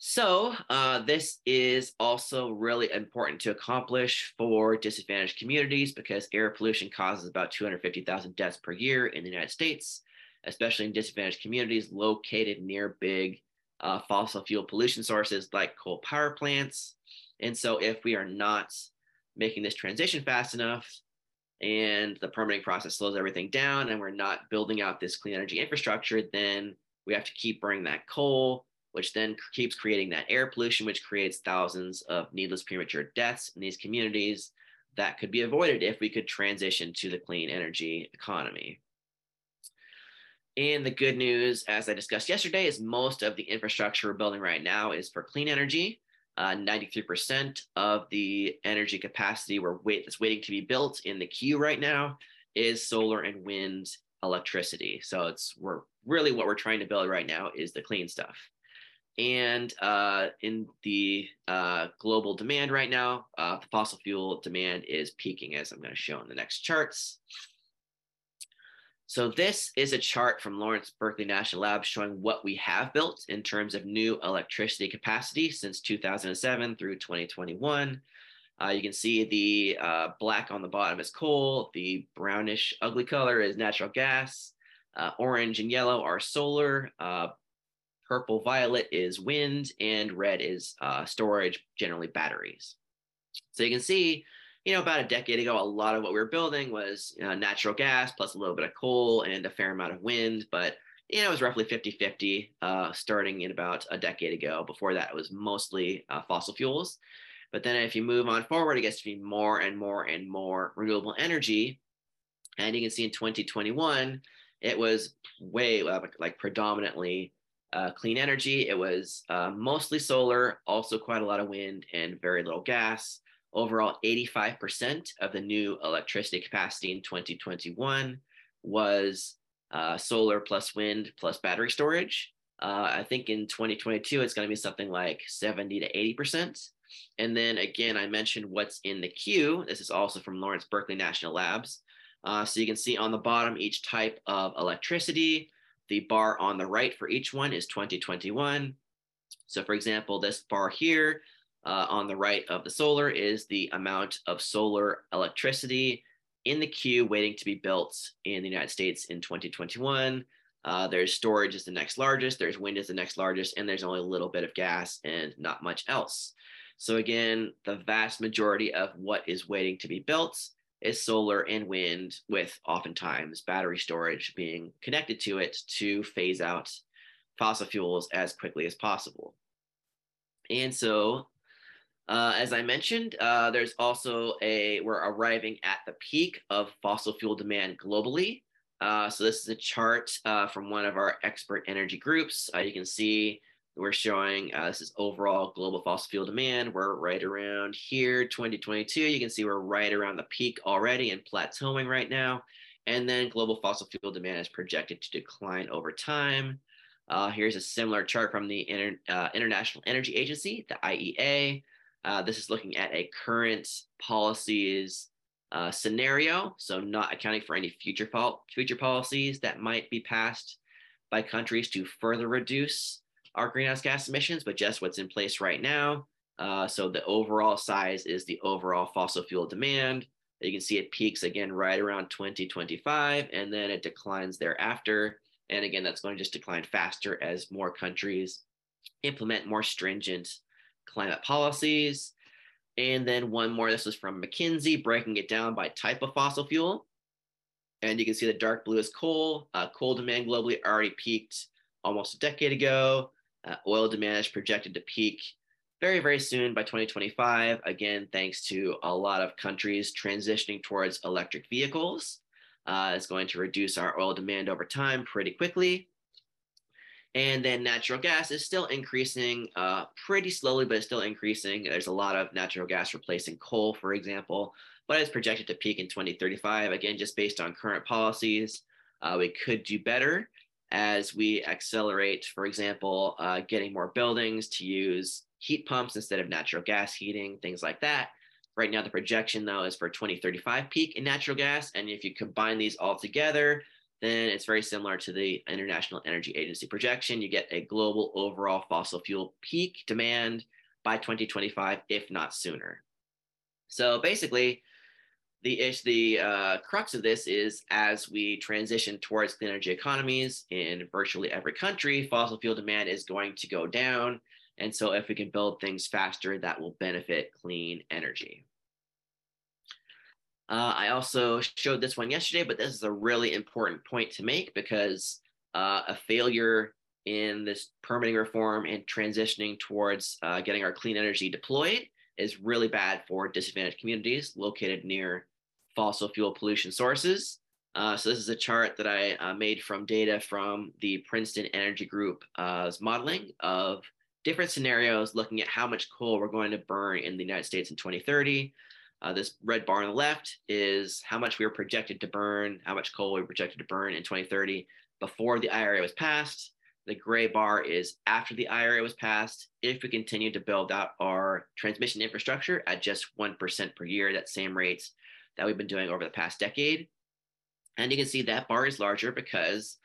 So uh, this is also really important to accomplish for disadvantaged communities because air pollution causes about 250,000 deaths per year in the United States, especially in disadvantaged communities located near big uh, fossil fuel pollution sources like coal power plants. And so if we are not making this transition fast enough, and the permitting process slows everything down and we're not building out this clean energy infrastructure, then we have to keep burning that coal, which then keeps creating that air pollution, which creates thousands of needless premature deaths in these communities that could be avoided if we could transition to the clean energy economy. And the good news, as I discussed yesterday, is most of the infrastructure we're building right now is for clean energy. Uh, 93% of the energy capacity we're wait, that's waiting to be built in the queue right now is solar and wind electricity. So it's we're really what we're trying to build right now is the clean stuff. And uh, in the uh, global demand right now, uh, the fossil fuel demand is peaking, as I'm going to show in the next charts. So this is a chart from Lawrence Berkeley National Lab showing what we have built in terms of new electricity capacity since 2007 through 2021. Uh, you can see the uh, black on the bottom is coal, the brownish ugly color is natural gas, uh, orange and yellow are solar, purple violet is wind, and red is uh, storage, generally batteries. So you can see you know, about a decade ago, a lot of what we were building was uh, natural gas plus a little bit of coal and a fair amount of wind. But, you know, it was roughly 50 50 uh, starting in about a decade ago. Before that, it was mostly uh, fossil fuels. But then if you move on forward, it gets to be more and more and more renewable energy. And you can see in 2021, it was way like predominantly uh, clean energy. It was uh, mostly solar, also quite a lot of wind, and very little gas. Overall, 85% of the new electricity capacity in 2021 was uh, solar plus wind plus battery storage. Uh, I think in 2022, it's going to be something like 70 to 80%. And then again, I mentioned what's in the queue. This is also from Lawrence Berkeley National Labs. Uh, so you can see on the bottom each type of electricity. The bar on the right for each one is 2021. So for example, this bar here uh, on the right of the solar is the amount of solar electricity in the queue waiting to be built in the United States in 2021. Uh, there's storage is the next largest, there's wind is the next largest, and there's only a little bit of gas and not much else. So again, the vast majority of what is waiting to be built is solar and wind, with oftentimes battery storage being connected to it to phase out fossil fuels as quickly as possible. And so, uh, as I mentioned, uh, there's also a, we're arriving at the peak of fossil fuel demand globally. Uh, so this is a chart uh, from one of our expert energy groups. Uh, you can see we're showing uh, this is overall global fossil fuel demand. We're right around here, 2022. You can see we're right around the peak already and plateauing right now. And then global fossil fuel demand is projected to decline over time. Uh, here's a similar chart from the Inter uh, International Energy Agency, the IEA. Uh, this is looking at a current policies uh, scenario, so not accounting for any future, future policies that might be passed by countries to further reduce our greenhouse gas emissions, but just what's in place right now. Uh, so the overall size is the overall fossil fuel demand. You can see it peaks again right around 2025, and then it declines thereafter. And again, that's going to just decline faster as more countries implement more stringent climate policies. And then one more, this was from McKinsey, breaking it down by type of fossil fuel. And you can see the dark blue is coal. Uh, coal demand globally already peaked almost a decade ago. Uh, oil demand is projected to peak very, very soon by 2025. Again, thanks to a lot of countries transitioning towards electric vehicles. Uh, it's going to reduce our oil demand over time pretty quickly. And then natural gas is still increasing uh, pretty slowly, but it's still increasing. There's a lot of natural gas replacing coal, for example, but it's projected to peak in 2035. Again, just based on current policies, uh, we could do better as we accelerate, for example, uh, getting more buildings to use heat pumps instead of natural gas heating, things like that. Right now, the projection though is for 2035 peak in natural gas. And if you combine these all together, then it's very similar to the International Energy Agency projection. You get a global overall fossil fuel peak demand by 2025, if not sooner. So basically, the ish the uh, crux of this is as we transition towards clean energy economies in virtually every country fossil fuel demand is going to go down. And so if we can build things faster that will benefit clean energy. Uh, i also showed this one yesterday but this is a really important point to make because uh, a failure in this permitting reform and transitioning towards uh, getting our clean energy deployed is really bad for disadvantaged communities located near fossil fuel pollution sources. Uh, so this is a chart that I uh, made from data from the Princeton Energy Group's uh, modeling of different scenarios looking at how much coal we're going to burn in the United States in 2030. Uh, this red bar on the left is how much we were projected to burn, how much coal we were projected to burn in 2030 before the IRA was passed. The gray bar is after the IRA was passed. If we continue to build out our transmission infrastructure at just 1% per year, that same rates that we've been doing over the past decade. And you can see that bar is larger because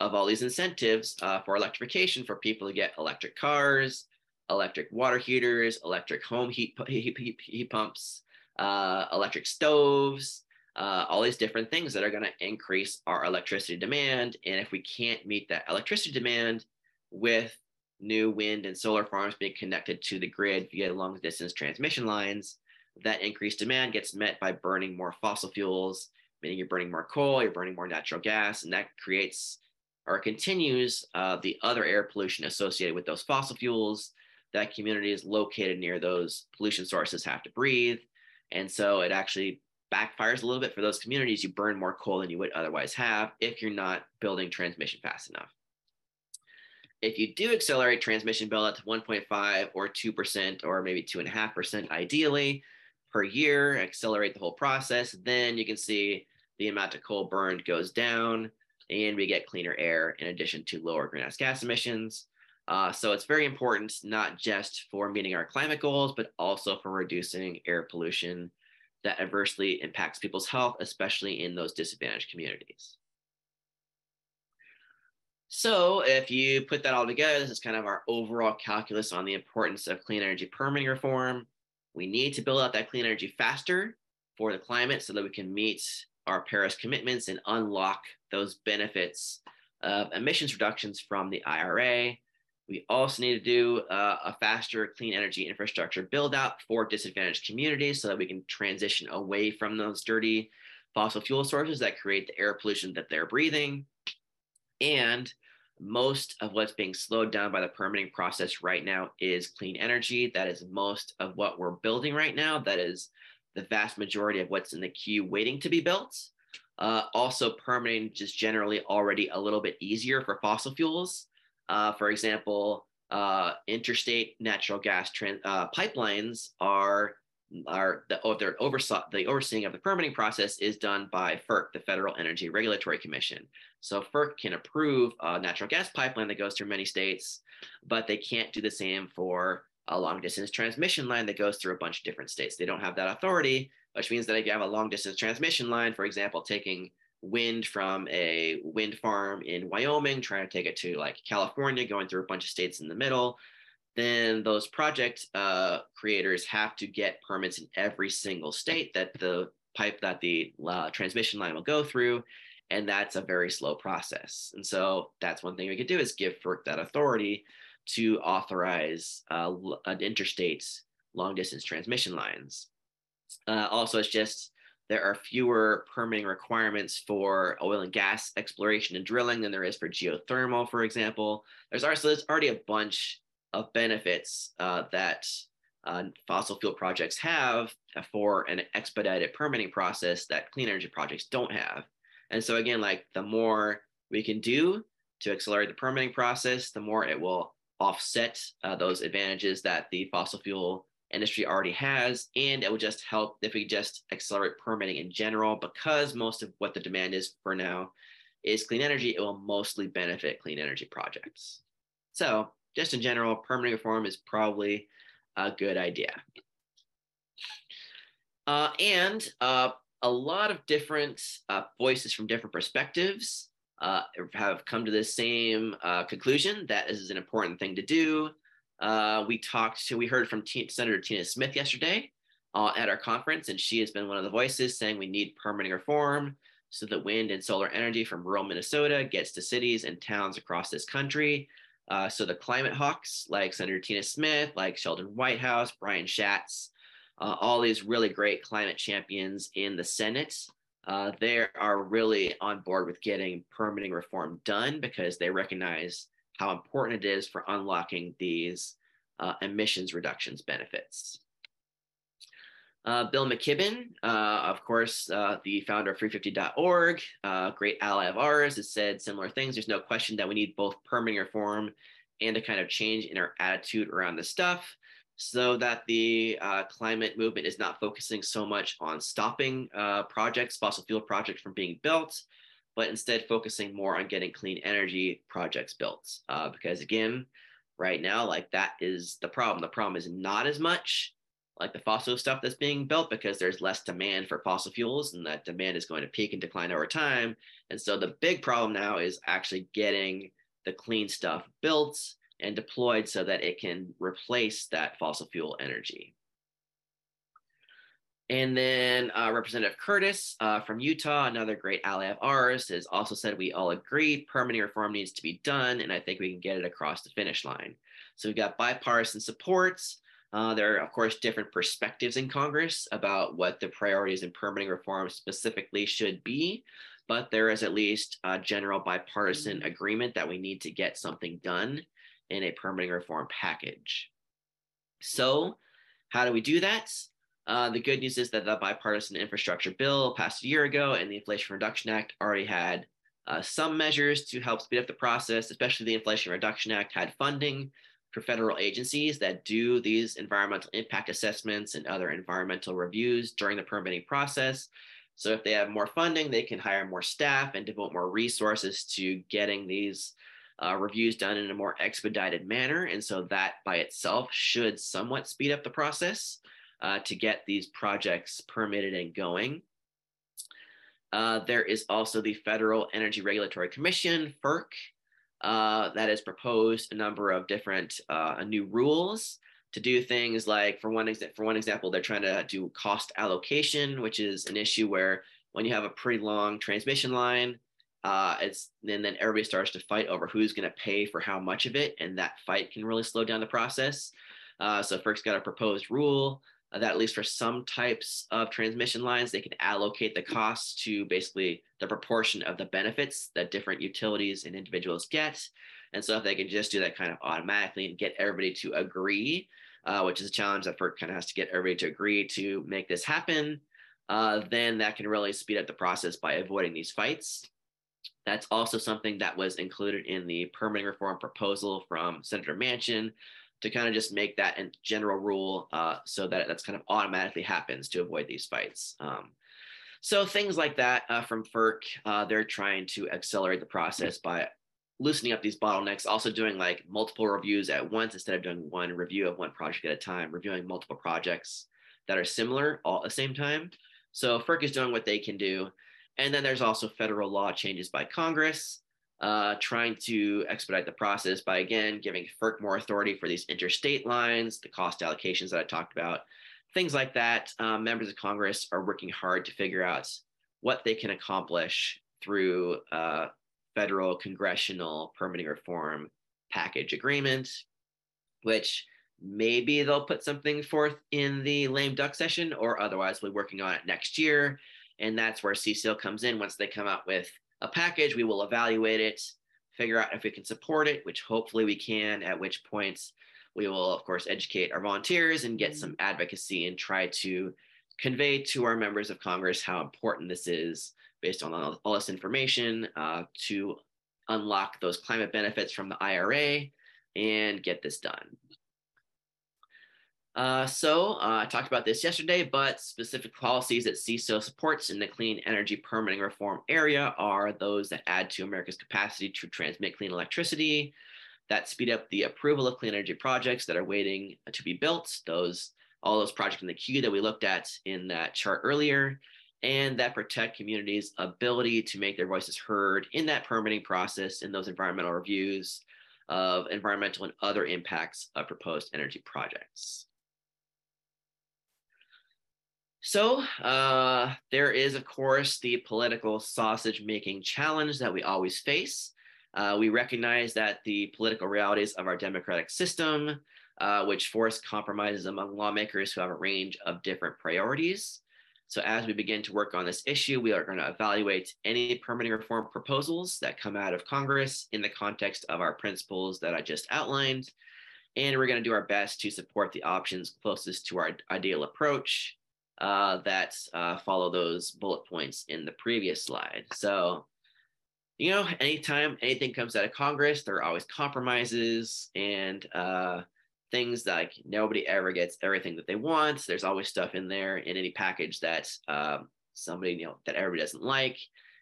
of all these incentives uh, for electrification for people to get electric cars, electric water heaters, electric home heat, heat, heat, heat pumps, uh, electric stoves, uh, all these different things that are going to increase our electricity demand. And if we can't meet that electricity demand with new wind and solar farms being connected to the grid via long distance transmission lines, that increased demand gets met by burning more fossil fuels, meaning you're burning more coal, you're burning more natural gas, and that creates or continues uh, the other air pollution associated with those fossil fuels that communities located near those pollution sources have to breathe. And so it actually backfires a little bit for those communities. You burn more coal than you would otherwise have if you're not building transmission fast enough. If you do accelerate transmission build out to 1.5 or 2% or maybe 2.5% ideally, per year, accelerate the whole process, then you can see the amount of coal burned goes down, and we get cleaner air in addition to lower greenhouse gas emissions. Uh, so it's very important, not just for meeting our climate goals, but also for reducing air pollution that adversely impacts people's health, especially in those disadvantaged communities. So if you put that all together, this is kind of our overall calculus on the importance of clean energy permitting reform. We need to build out that clean energy faster for the climate so that we can meet our Paris commitments and unlock those benefits of emissions reductions from the IRA. We also need to do uh, a faster clean energy infrastructure build out for disadvantaged communities so that we can transition away from those dirty fossil fuel sources that create the air pollution that they're breathing. And most of what's being slowed down by the permitting process right now is clean energy. That is most of what we're building right now. That is the vast majority of what's in the queue waiting to be built. Uh, also, permitting just generally already a little bit easier for fossil fuels. Uh, for example, uh, interstate natural gas trans- uh, pipelines are are the oh, their oversaw the overseeing of the permitting process is done by FERC, the Federal Energy Regulatory Commission. So FERC can approve a natural gas pipeline that goes through many states, but they can't do the same for a long distance transmission line that goes through a bunch of different states. They don't have that authority, which means that if you have a long distance transmission line, for example, taking wind from a wind farm in Wyoming, trying to take it to like California, going through a bunch of states in the middle, then those project uh, creators have to get permits in every single state that the pipe that the uh, transmission line will go through and that's a very slow process. And so that's one thing we could do is give FERC that authority to authorize uh, interstate long distance transmission lines. Uh, also it's just there are fewer permitting requirements for oil and gas exploration and drilling than there is for geothermal for example there's there's already a bunch of benefits uh, that uh, fossil fuel projects have for an expedited permitting process that clean energy projects don't have. And so again, like the more we can do to accelerate the permitting process, the more it will offset uh, those advantages that the fossil fuel industry already has. And it would just help if we just accelerate permitting in general, because most of what the demand is for now is clean energy, it will mostly benefit clean energy projects. So just in general, permitting reform is probably a good idea. Uh, and uh, a lot of different uh, voices from different perspectives uh, have come to the same uh, conclusion that this is an important thing to do. Uh, we talked to, we heard from T- Senator Tina Smith yesterday at our conference, and she has been one of the voices saying we need permitting reform so that wind and solar energy from rural Minnesota gets to cities and towns across this country. Uh, so the climate hawks, like Senator Tina Smith, like Sheldon Whitehouse, Brian Schatz, uh, all these really great climate champions in the Senate, uh, they are really on board with getting permitting reform done because they recognize how important it is for unlocking these uh, emissions reductions benefits. Uh, Bill McKibben, uh, of course, uh, the founder of 350.org, uh, great ally of ours, has said similar things. There's no question that we need both permitting reform and a kind of change in our attitude around this stuff so that the uh, climate movement is not focusing so much on stopping uh, projects, fossil fuel projects from being built, but instead focusing more on getting clean energy projects built. Uh, because again, right now, like that is the problem. The problem is not as much like the fossil stuff that's being built because there's less demand for fossil fuels and that demand is going to peak and decline over time. And so the big problem now is actually getting the clean stuff built and deployed so that it can replace that fossil fuel energy. And then uh, Representative Curtis uh, from Utah, another great ally of ours, has also said we all agree permitting reform needs to be done, and I think we can get it across the finish line. So we've got bipartisan supports. Uh, there are, of course, different perspectives in Congress about what the priorities in permitting reform specifically should be, but there is at least a general bipartisan mm-hmm. agreement that we need to get something done in a permitting reform package. So, how do we do that? Uh, the good news is that the bipartisan infrastructure bill passed a year ago and the Inflation Reduction Act already had uh, some measures to help speed up the process, especially the Inflation Reduction Act had funding for federal agencies that do these environmental impact assessments and other environmental reviews during the permitting process. So if they have more funding, they can hire more staff and devote more resources to getting these uh, reviews done in a more expedited manner. And so that by itself should somewhat speed up the process uh, to get these projects permitted and going. Uh, there is also the Federal Energy Regulatory Commission, FERC, uh, that has proposed a number of different uh, new rules to do things like, for one, exa- for one example, they're trying to do cost allocation, which is an issue where when you have a pretty long transmission line, uh, it's and then everybody starts to fight over who's going to pay for how much of it, and that fight can really slow down the process. Uh, so FERC's got a proposed rule that at least for some types of transmission lines, they can allocate the costs to basically the proportion of the benefits that different utilities and individuals get. And so if they can just do that kind of automatically and get everybody to agree, uh, which is a challenge that FERC kind of has to get everybody to agree to make this happen, uh, then that can really speed up the process by avoiding these fights. That's also something that was included in the permitting reform proposal from Senator Manchin to kind of just make that a general rule uh, so that that's kind of automatically happens to avoid these fights. Um, so things like that uh, from FERC, uh, they're trying to accelerate the process by loosening up these bottlenecks, also doing like multiple reviews at once instead of doing one review of one project at a time, reviewing multiple projects that are similar all at the same time. So FERC is doing what they can do. And then there's also federal law changes by Congress, uh, trying to expedite the process by again giving FERC more authority for these interstate lines, the cost allocations that I talked about, things like that. Um, members of Congress are working hard to figure out what they can accomplish through uh, federal congressional permitting reform package agreement, which maybe they'll put something forth in the lame duck session, or otherwise we'll be working on it next year. And that's where CCL comes in. Once they come out with a package, we will evaluate it, figure out if we can support it, which hopefully we can, at which points we will, of course, educate our volunteers and get some advocacy and try to convey to our members of Congress how important this is based on all, all this information uh, to unlock those climate benefits from the IRA and get this done. Uh, so uh, I talked about this yesterday, but specific policies that CCL supports in the clean energy permitting reform area are those that add to America's capacity to transmit clean electricity, that speed up the approval of clean energy projects that are waiting to be built, those all those projects in the queue that we looked at in that chart earlier, and that protect communities' ability to make their voices heard in that permitting process in those environmental reviews of environmental and other impacts of proposed energy projects. So uh, there is, of course, the political sausage making challenge that we always face. Uh, we recognize that the political realities of our democratic system, uh, which force compromises among lawmakers who have a range of different priorities. So as we begin to work on this issue, we are going to evaluate any permitting reform proposals that come out of Congress in the context of our principles that I just outlined. And we're going to do our best to support the options closest to our ideal approach uh, that uh, follow those bullet points in the previous slide. So, you know, anytime anything comes out of Congress, there are always compromises and uh, things like nobody ever gets everything that they want. There's always stuff in there in any package that um, somebody, you know, that everybody doesn't like.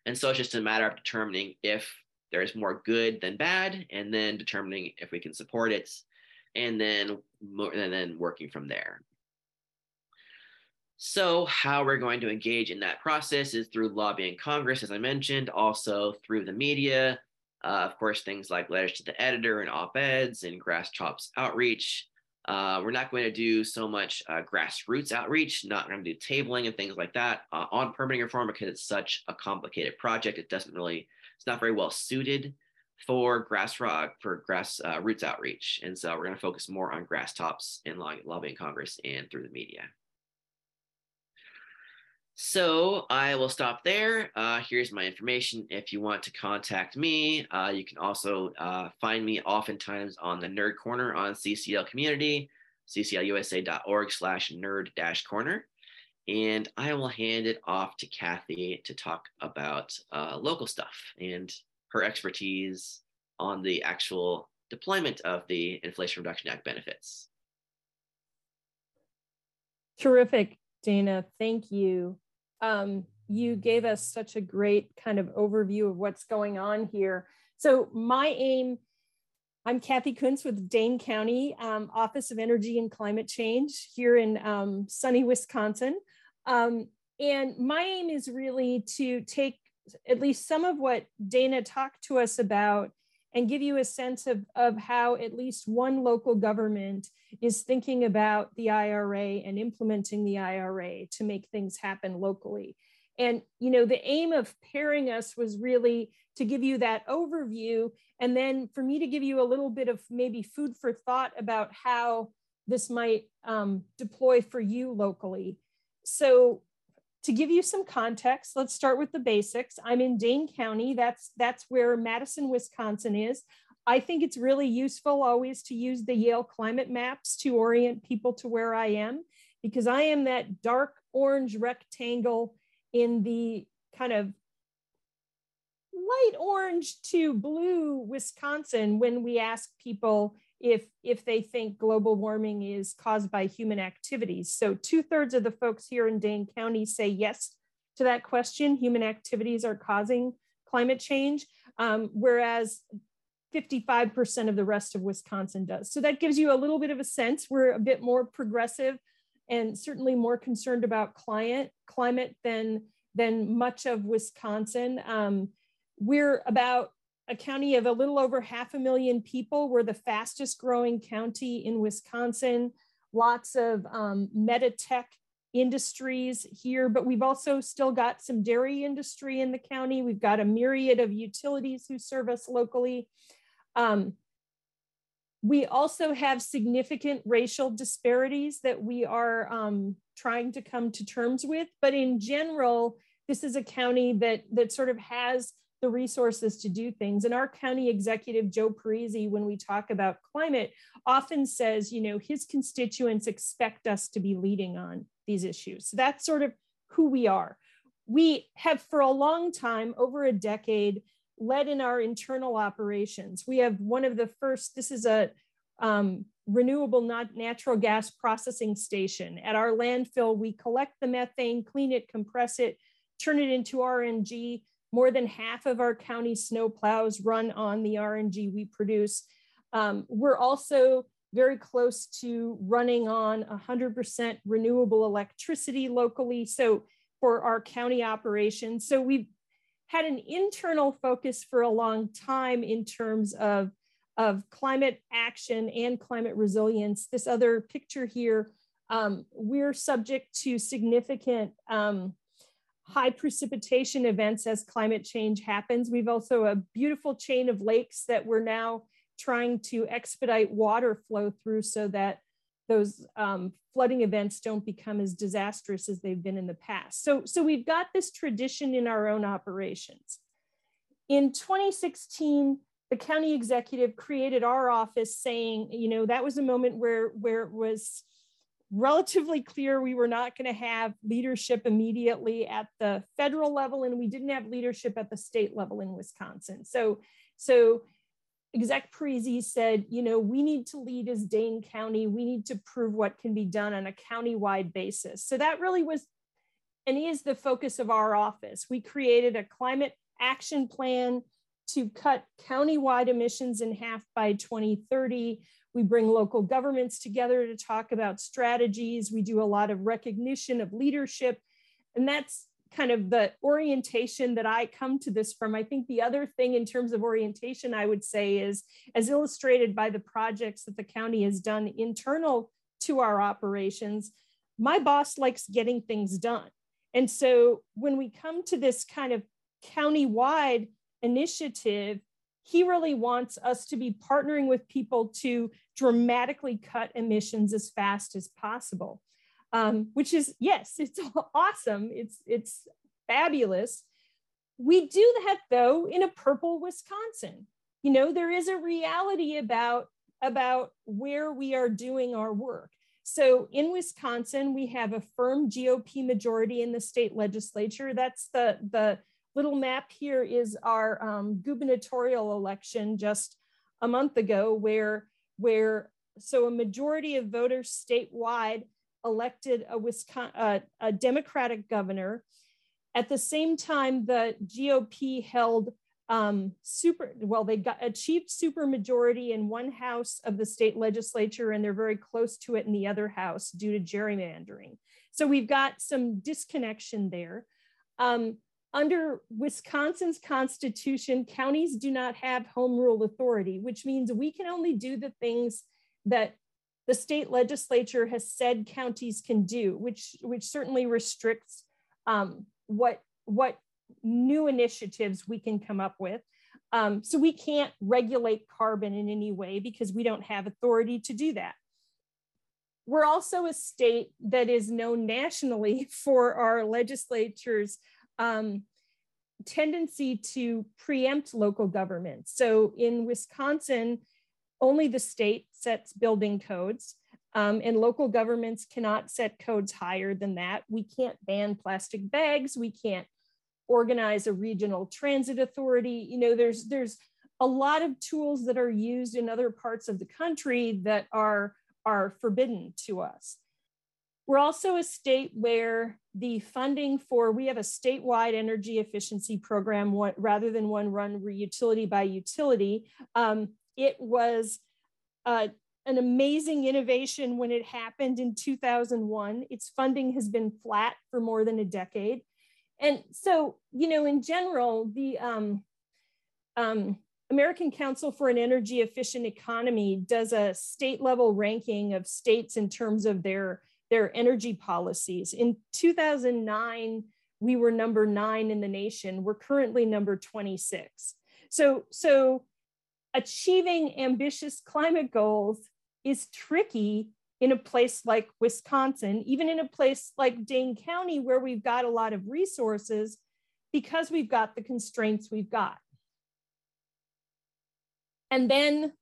And so it's just a matter of determining if there's more good than bad, and then determining if we can support it, and then and then working from there. So, how we're going to engage in that process is through lobbying Congress, as I mentioned, also through the media. Uh, of course, things like letters to the editor and op eds and grass tops outreach. Uh, we're not going to do so much uh, grassroots outreach, not going to do tabling and things like that uh, on permitting reform because it's such a complicated project. It doesn't really, it's not very well suited for grass rock for grass uh, roots outreach. And so we're going to focus more on grass tops in lobbying Congress and through the media. So I will stop there. Uh, here's my information. If you want to contact me, uh, you can also uh, find me oftentimes on the Nerd Corner on CCL Community, cclusa.org slash nerd dash corner. And I will hand it off to Kathy to talk about uh, local stuff and her expertise on the actual deployment of the Inflation Reduction Act benefits. Terrific, Dana. Thank you. Um, you gave us such a great kind of overview of what's going on here. So my aim, I'm Kathy Kuntz with Dane County um, Office of Energy and Climate Change here in um, sunny Wisconsin. Um, and my aim is really to take at least some of what Dana talked to us about and give you a sense of, of how at least one local government is thinking about the IRA and implementing the IRA to make things happen locally. And, you know, the aim of pairing us was really to give you that overview and then for me to give you a little bit of maybe food for thought about how this might um, deploy for you locally. So to give you some context, let's start with the basics. I'm in Dane County. That's that's where Madison, Wisconsin is. I think it's really useful always to use the Yale climate maps to orient people to where I am because I am that dark orange rectangle in the kind of light orange to blue Wisconsin when we ask people if if they think global warming is caused by human activities. So two thirds of the folks here in Dane County say yes to that question. Human activities are causing climate change, um, whereas 55% of the rest of Wisconsin does. So that gives you a little bit of a sense. We're a bit more progressive and certainly more concerned about climate climate than than much of Wisconsin. Um, we're about a county of a little over half a million people. We're the fastest growing county in Wisconsin. Lots of um, meditech industries here, but we've also still got some dairy industry in the county. We've got a myriad of utilities who serve us locally. Um, we also have significant racial disparities that we are um, trying to come to terms with, but in general, this is a county that, that sort of has the resources to do things. And our county executive, Joe Parisi, when we talk about climate, often says, you know, his constituents expect us to be leading on these issues. So that's sort of who we are. We have for a long time, over a decade, led in our internal operations. We have one of the first, this is a um, renewable not natural gas processing station. At our landfill, we collect the methane, clean it, compress it, turn it into RNG more than half of our county snow plows run on the RNG we produce. Um, we're also very close to running on 100% renewable electricity locally. So for our county operations. So we've had an internal focus for a long time in terms of, of climate action and climate resilience. This other picture here, um, we're subject to significant um, high precipitation events as climate change happens. We've also a beautiful chain of lakes that we're now trying to expedite water flow through so that those um, flooding events don't become as disastrous as they've been in the past. So, so we've got this tradition in our own operations. In 2016, the county executive created our office saying, you know, that was a moment where, where it was relatively clear we were not going to have leadership immediately at the federal level and we didn't have leadership at the state level in Wisconsin. So so exec Parisi said, you know, we need to lead as Dane County. We need to prove what can be done on a county-wide basis. So that really was and is the focus of our office. We created a climate action plan to cut county-wide emissions in half by 2030. We bring local governments together to talk about strategies. We do a lot of recognition of leadership. And that's kind of the orientation that I come to this from. I think the other thing in terms of orientation, I would say, is as illustrated by the projects that the county has done internal to our operations, my boss likes getting things done. And so when we come to this kind of county-wide initiative, he really wants us to be partnering with people to dramatically cut emissions as fast as possible. Um, which is yes, *laughs* it's awesome. It's it's fabulous. We do that though in a purple Wisconsin. You know, there is a reality about about where we are doing our work. So in Wisconsin, we have a firm GOP majority in the state legislature. That's the the little map here is our um, gubernatorial election just a month ago where, where so a majority of voters statewide elected a, Wisconsin, uh, a Democratic governor. at the same time, the GOP held um, super, well, they got achieved super majority in one house of the state legislature, and they're very close to it in the other house due to gerrymandering. So we've got some disconnection there. Um, under Wisconsin's constitution, counties do not have home rule authority, which means we can only do the things that the state legislature has said counties can do, which, which certainly restricts um, what, what new initiatives we can come up with. Um, so we can't regulate carbon in any way because we don't have authority to do that. We're also a state that is known nationally *laughs* for our legislatures um, tendency to preempt local governments. So in Wisconsin, only the state sets building codes. Um, and local governments cannot set codes higher than that. We can't ban plastic bags. We can't organize a regional transit authority. You know, there's there's a lot of tools that are used in other parts of the country that are are forbidden to us. We're also a state where the funding for, we have a statewide energy efficiency program rather than one run utility by utility. Um, it was uh, an amazing innovation when it happened in 2001. Its funding has been flat for more than a decade. And so, you know, in general, the um, um, American Council for an Energy Efficient Economy does a state level ranking of states in terms of their their energy policies. In 2009, we were number nine in the nation. We're currently number 26. So, so achieving ambitious climate goals is tricky in a place like Wisconsin, even in a place like Dane County, where we've got a lot of resources because we've got the constraints we've got. And then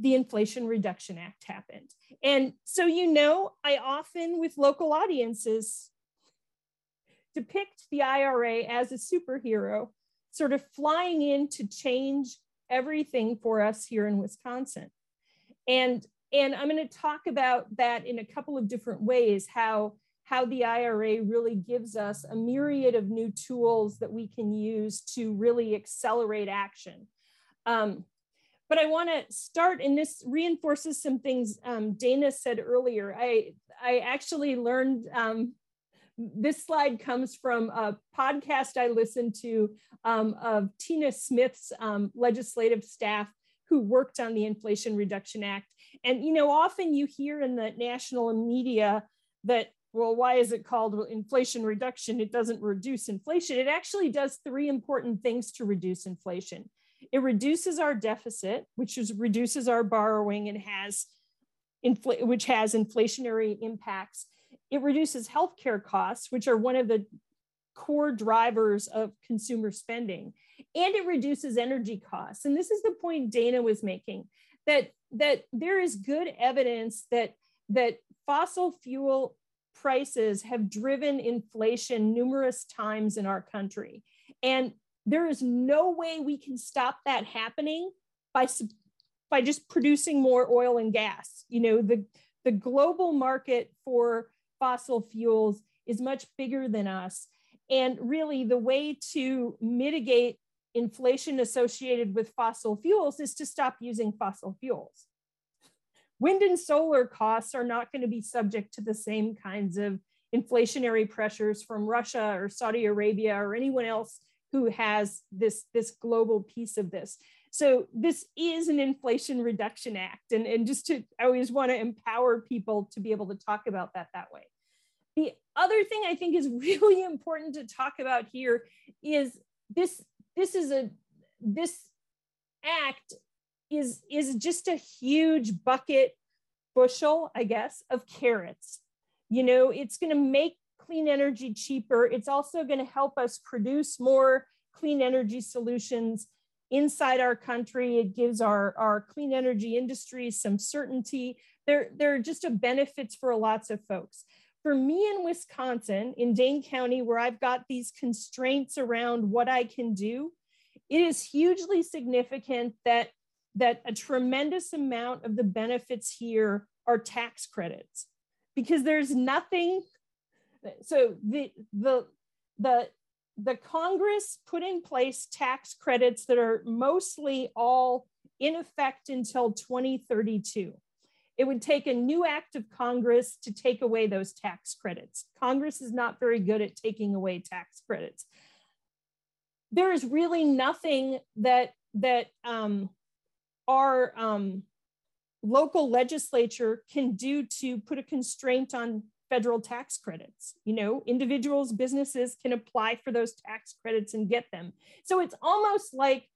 the Inflation Reduction Act happened. And so, you know, I often with local audiences depict the IRA as a superhero, sort of flying in to change everything for us here in Wisconsin. And, and I'm going to talk about that in a couple of different ways, how, how the IRA really gives us a myriad of new tools that we can use to really accelerate action. Um, but I want to start, and this reinforces some things um, Dana said earlier. I I actually learned um, this slide comes from a podcast I listened to um, of Tina Smith's um, legislative staff who worked on the Inflation Reduction Act. And you know, often you hear in the national media that well, why is it called inflation reduction? It doesn't reduce inflation. It actually does three important things to reduce inflation. It reduces our deficit, which is reduces our borrowing and has infl- which has inflationary impacts. It reduces healthcare costs, which are one of the core drivers of consumer spending, and it reduces energy costs. And this is the point Dana was making that that there is good evidence that that fossil fuel prices have driven inflation numerous times in our country. And there is no way we can stop that happening by by just producing more oil and gas. You know the the global market for fossil fuels is much bigger than us. And really the way to mitigate inflation associated with fossil fuels is to stop using fossil fuels. Wind and solar costs are not going to be subject to the same kinds of inflationary pressures from russia or saudi arabia or anyone else who has this, this global piece of this. So this is an Inflation Reduction Act. And, and just to, I always want to empower people to be able to talk about that that way. The other thing I think is *laughs* really important to talk about here is this, this is a, this act is, is just a huge bucket bushel, I guess, of carrots. You know, it's going to make clean energy cheaper. It's also going to help us produce more clean energy solutions inside our country. It gives our, our clean energy industry some certainty. There, there are just a benefits for lots of folks. For me in Wisconsin, in Dane County, where I've got these constraints around what I can do, it is hugely significant that, that a tremendous amount of the benefits here are tax credits because there's nothing so the the the the Congress put in place tax credits that are mostly all in effect until 2032. It would take a new act of Congress to take away those tax credits. Congress is not very good at taking away tax credits. There is really nothing that that um, our um, local legislature can do to put a constraint on federal tax credits. You know, individuals, businesses can apply for those tax credits and get them. So it's almost like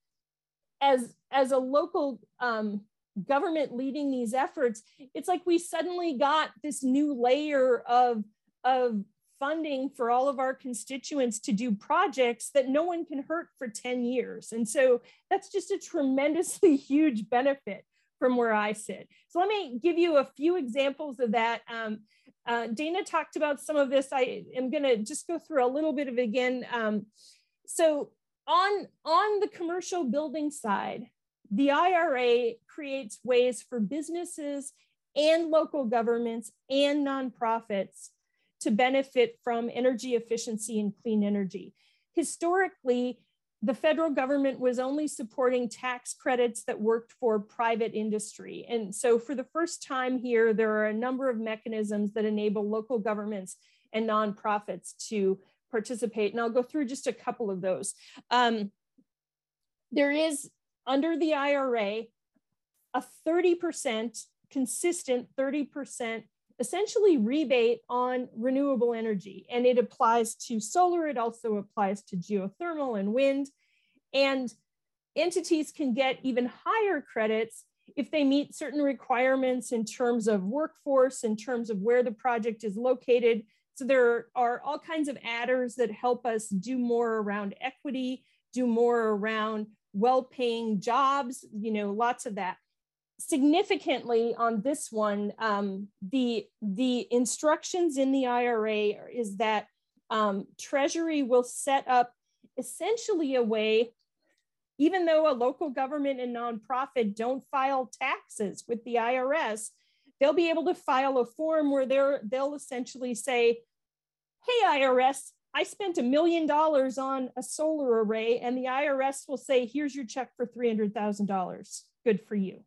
as as a local um, government leading these efforts, it's like we suddenly got this new layer of of funding for all of our constituents to do projects that no one can hurt for 10 years. And so that's just a tremendously *laughs* huge benefit from where I sit. So let me give you a few examples of that. Um, uh, Dana talked about some of this. I am going to just go through a little bit of it again. Um, so on, on the commercial building side, the IRA creates ways for businesses and local governments and nonprofits to benefit from energy efficiency and clean energy. Historically, the federal government was only supporting tax credits that worked for private industry. And so for the first time here, there are a number of mechanisms that enable local governments and nonprofits to participate. And I'll go through just a couple of those. Um, there is, under the IRA, a 30% consistent 30% essentially rebate on renewable energy. And it applies to solar, it also applies to geothermal and wind. And entities can get even higher credits if they meet certain requirements in terms of workforce, in terms of where the project is located. So there are all kinds of adders that help us do more around equity, do more around well-paying jobs, you know, lots of that significantly on this one, um, the, the instructions in the IRA is that um, Treasury will set up essentially a way, even though a local government and nonprofit don't file taxes with the IRS, they'll be able to file a form where they're, they'll essentially say, hey, IRS, I spent a million dollars on a solar array, and the IRS will say, here's your check for $300,000. Good for you.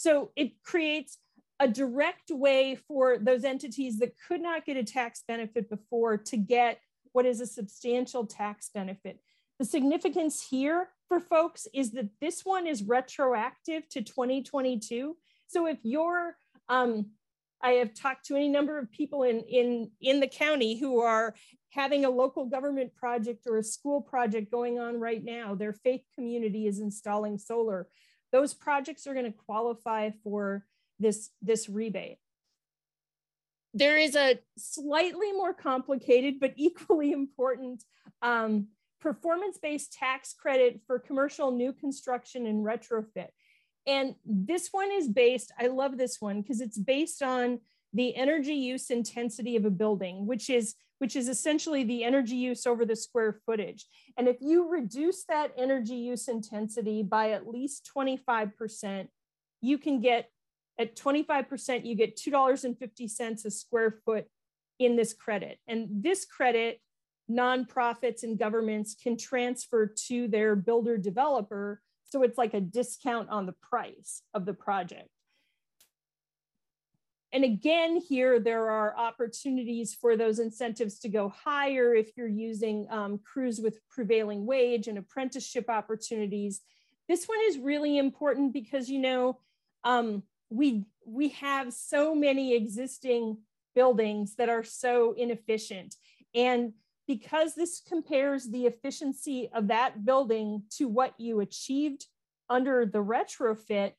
So it creates a direct way for those entities that could not get a tax benefit before to get what is a substantial tax benefit. The significance here for folks is that this one is retroactive to 2022. So if you're, um, I have talked to any number of people in, in, in the county who are having a local government project or a school project going on right now. Their faith community is installing solar those projects are going to qualify for this, this rebate. There is a slightly more complicated but equally important um, performance-based tax credit for commercial new construction and retrofit. And this one is based, I love this one because it's based on the energy use intensity of a building, which is which is essentially the energy use over the square footage. And if you reduce that energy use intensity by at least 25%, you can get at 25%, you get $2.50 a square foot in this credit. And this credit, nonprofits and governments can transfer to their builder developer. So it's like a discount on the price of the project. And again, here there are opportunities for those incentives to go higher if you're using um, crews with prevailing wage and apprenticeship opportunities. This one is really important because, you know, um, we, we have so many existing buildings that are so inefficient. And because this compares the efficiency of that building to what you achieved under the retrofit,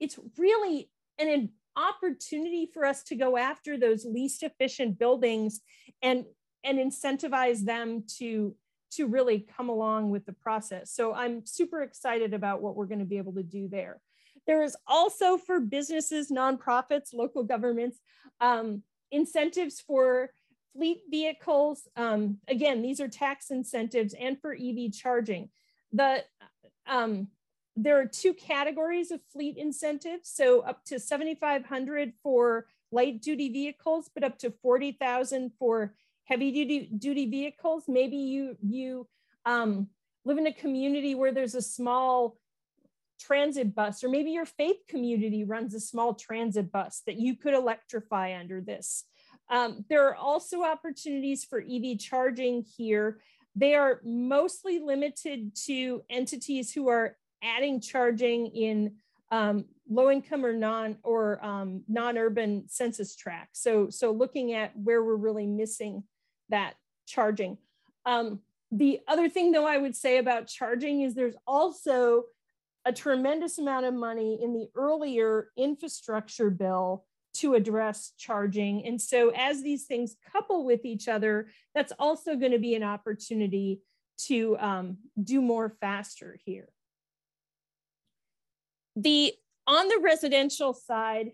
it's really an opportunity for us to go after those least efficient buildings and and incentivize them to to really come along with the process. So I'm super excited about what we're going to be able to do there. There is also for businesses, nonprofits, local governments, um, incentives for fleet vehicles. Um, again, these are tax incentives and for EV charging. The um, there are two categories of fleet incentives. So up to 7,500 for light duty vehicles, but up to 40,000 for heavy duty, duty vehicles. Maybe you, you um, live in a community where there's a small transit bus, or maybe your faith community runs a small transit bus that you could electrify under this. Um, there are also opportunities for EV charging here. They are mostly limited to entities who are adding charging in um, low income or non or um, non-urban census tracts. So, so looking at where we're really missing that charging. Um, the other thing though I would say about charging is there's also a tremendous amount of money in the earlier infrastructure bill to address charging. And so as these things couple with each other, that's also going to be an opportunity to um, do more faster here. The on the residential side,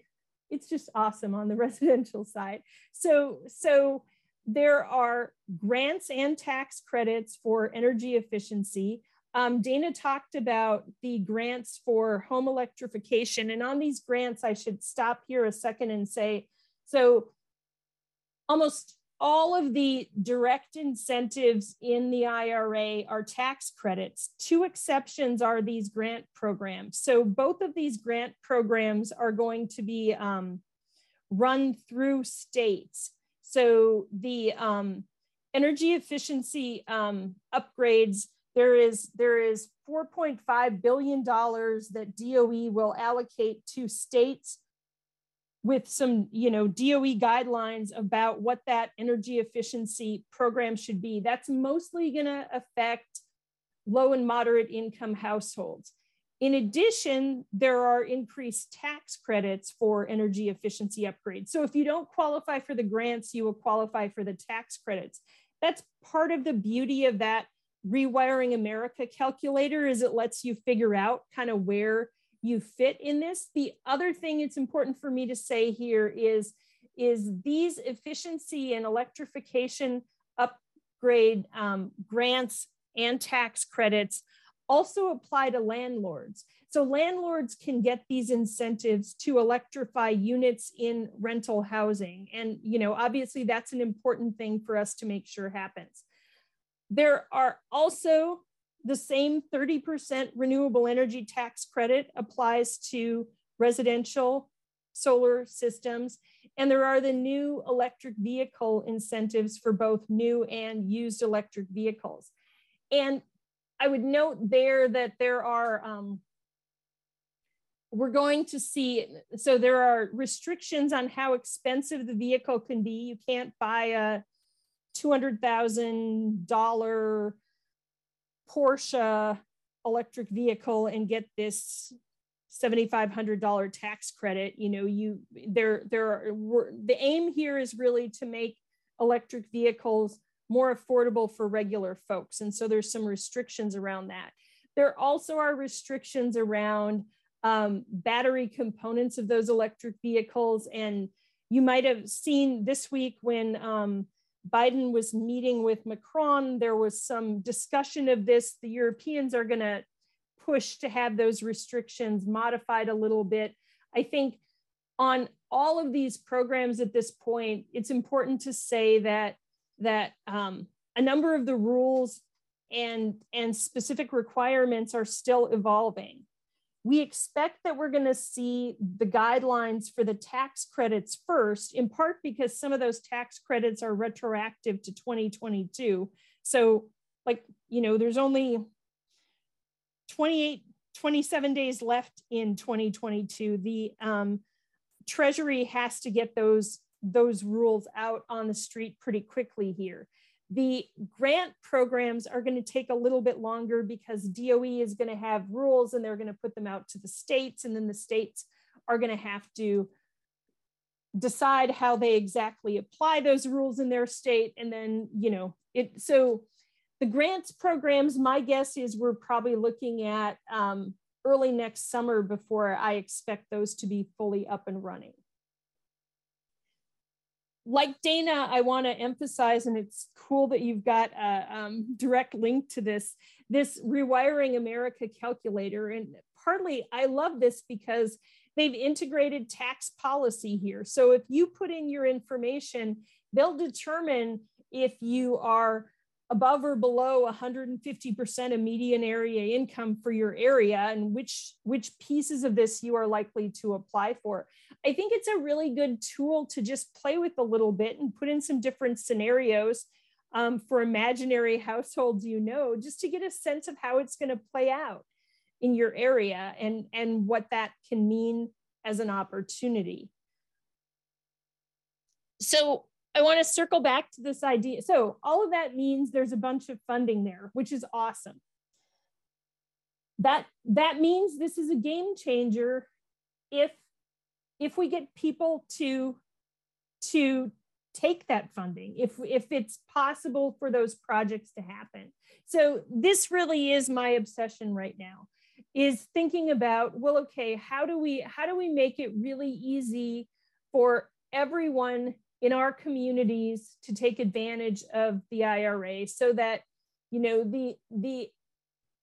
it's just awesome on the *laughs* residential side. So, so there are grants and tax credits for energy efficiency. Um, Dana talked about the grants for home electrification. And on these grants, I should stop here a second and say, so almost all of the direct incentives in the IRA are tax credits. Two exceptions are these grant programs. So both of these grant programs are going to be um, run through states. So the um, energy efficiency um, upgrades there is there is 4.5 billion dollars that DOE will allocate to states with some you know DOE guidelines about what that energy efficiency program should be. That's mostly going to affect low and moderate income households. In addition, there are increased tax credits for energy efficiency upgrades. So if you don't qualify for the grants, you will qualify for the tax credits. That's part of the beauty of that rewiring America calculator is it lets you figure out kind of where you fit in this. The other thing it's important for me to say here is, is these efficiency and electrification upgrade um, grants and tax credits also apply to landlords. So landlords can get these incentives to electrify units in rental housing. And, you know, obviously that's an important thing for us to make sure happens. There are also the same 30% renewable energy tax credit applies to residential solar systems. And there are the new electric vehicle incentives for both new and used electric vehicles. And I would note there that there are, um, we're going to see, so there are restrictions on how expensive the vehicle can be. You can't buy a $200,000 Porsche electric vehicle and get this $7,500 tax credit. You know, you there, there are, the aim here is really to make electric vehicles more affordable for regular folks. And so there's some restrictions around that. There also are restrictions around um, battery components of those electric vehicles. And you might have seen this week when um, Biden was meeting with Macron. There was some discussion of this. The Europeans are going to push to have those restrictions modified a little bit. I think on all of these programs at this point, it's important to say that that um, a number of the rules and and specific requirements are still evolving. We expect that we're going to see the guidelines for the tax credits first, in part because some of those tax credits are retroactive to 2022. So, like, you know, there's only 28, 27 days left in 2022. The um, Treasury has to get those, those rules out on the street pretty quickly here. The grant programs are going to take a little bit longer because DOE is going to have rules and they're going to put them out to the states, and then the states are going to have to decide how they exactly apply those rules in their state. And then, you know, it so the grants programs, my guess is we're probably looking at um, early next summer before I expect those to be fully up and running like Dana, I want to emphasize, and it's cool that you've got a um, direct link to this, this Rewiring America calculator. And partly I love this because they've integrated tax policy here. So if you put in your information, they'll determine if you are above or below 150% of median area income for your area and which which pieces of this you are likely to apply for. I think it's a really good tool to just play with a little bit and put in some different scenarios um, for imaginary households you know just to get a sense of how it's going to play out in your area and and what that can mean as an opportunity. So I want to circle back to this idea. So all of that means there's a bunch of funding there, which is awesome. That that means this is a game changer if if we get people to to take that funding if if it's possible for those projects to happen so this really is my obsession right now is thinking about well okay how do we how do we make it really easy for everyone in our communities to take advantage of the IRA so that you know the the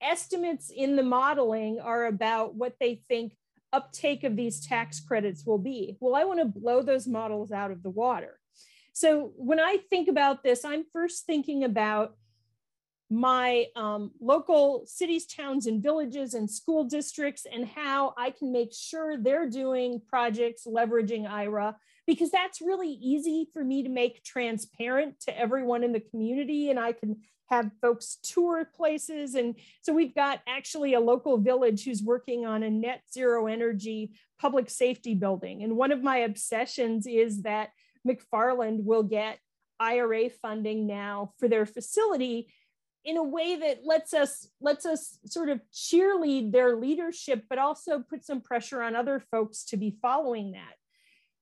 estimates in the modeling are about what they think uptake of these tax credits will be. Well, I want to blow those models out of the water. So when I think about this, I'm first thinking about my um, local cities, towns, and villages and school districts and how I can make sure they're doing projects leveraging IRA because that's really easy for me to make transparent to everyone in the community and I can have folks tour places. And so we've got actually a local village who's working on a net zero energy public safety building. And one of my obsessions is that McFarland will get IRA funding now for their facility in a way that lets us lets us sort of cheerlead their leadership but also put some pressure on other folks to be following that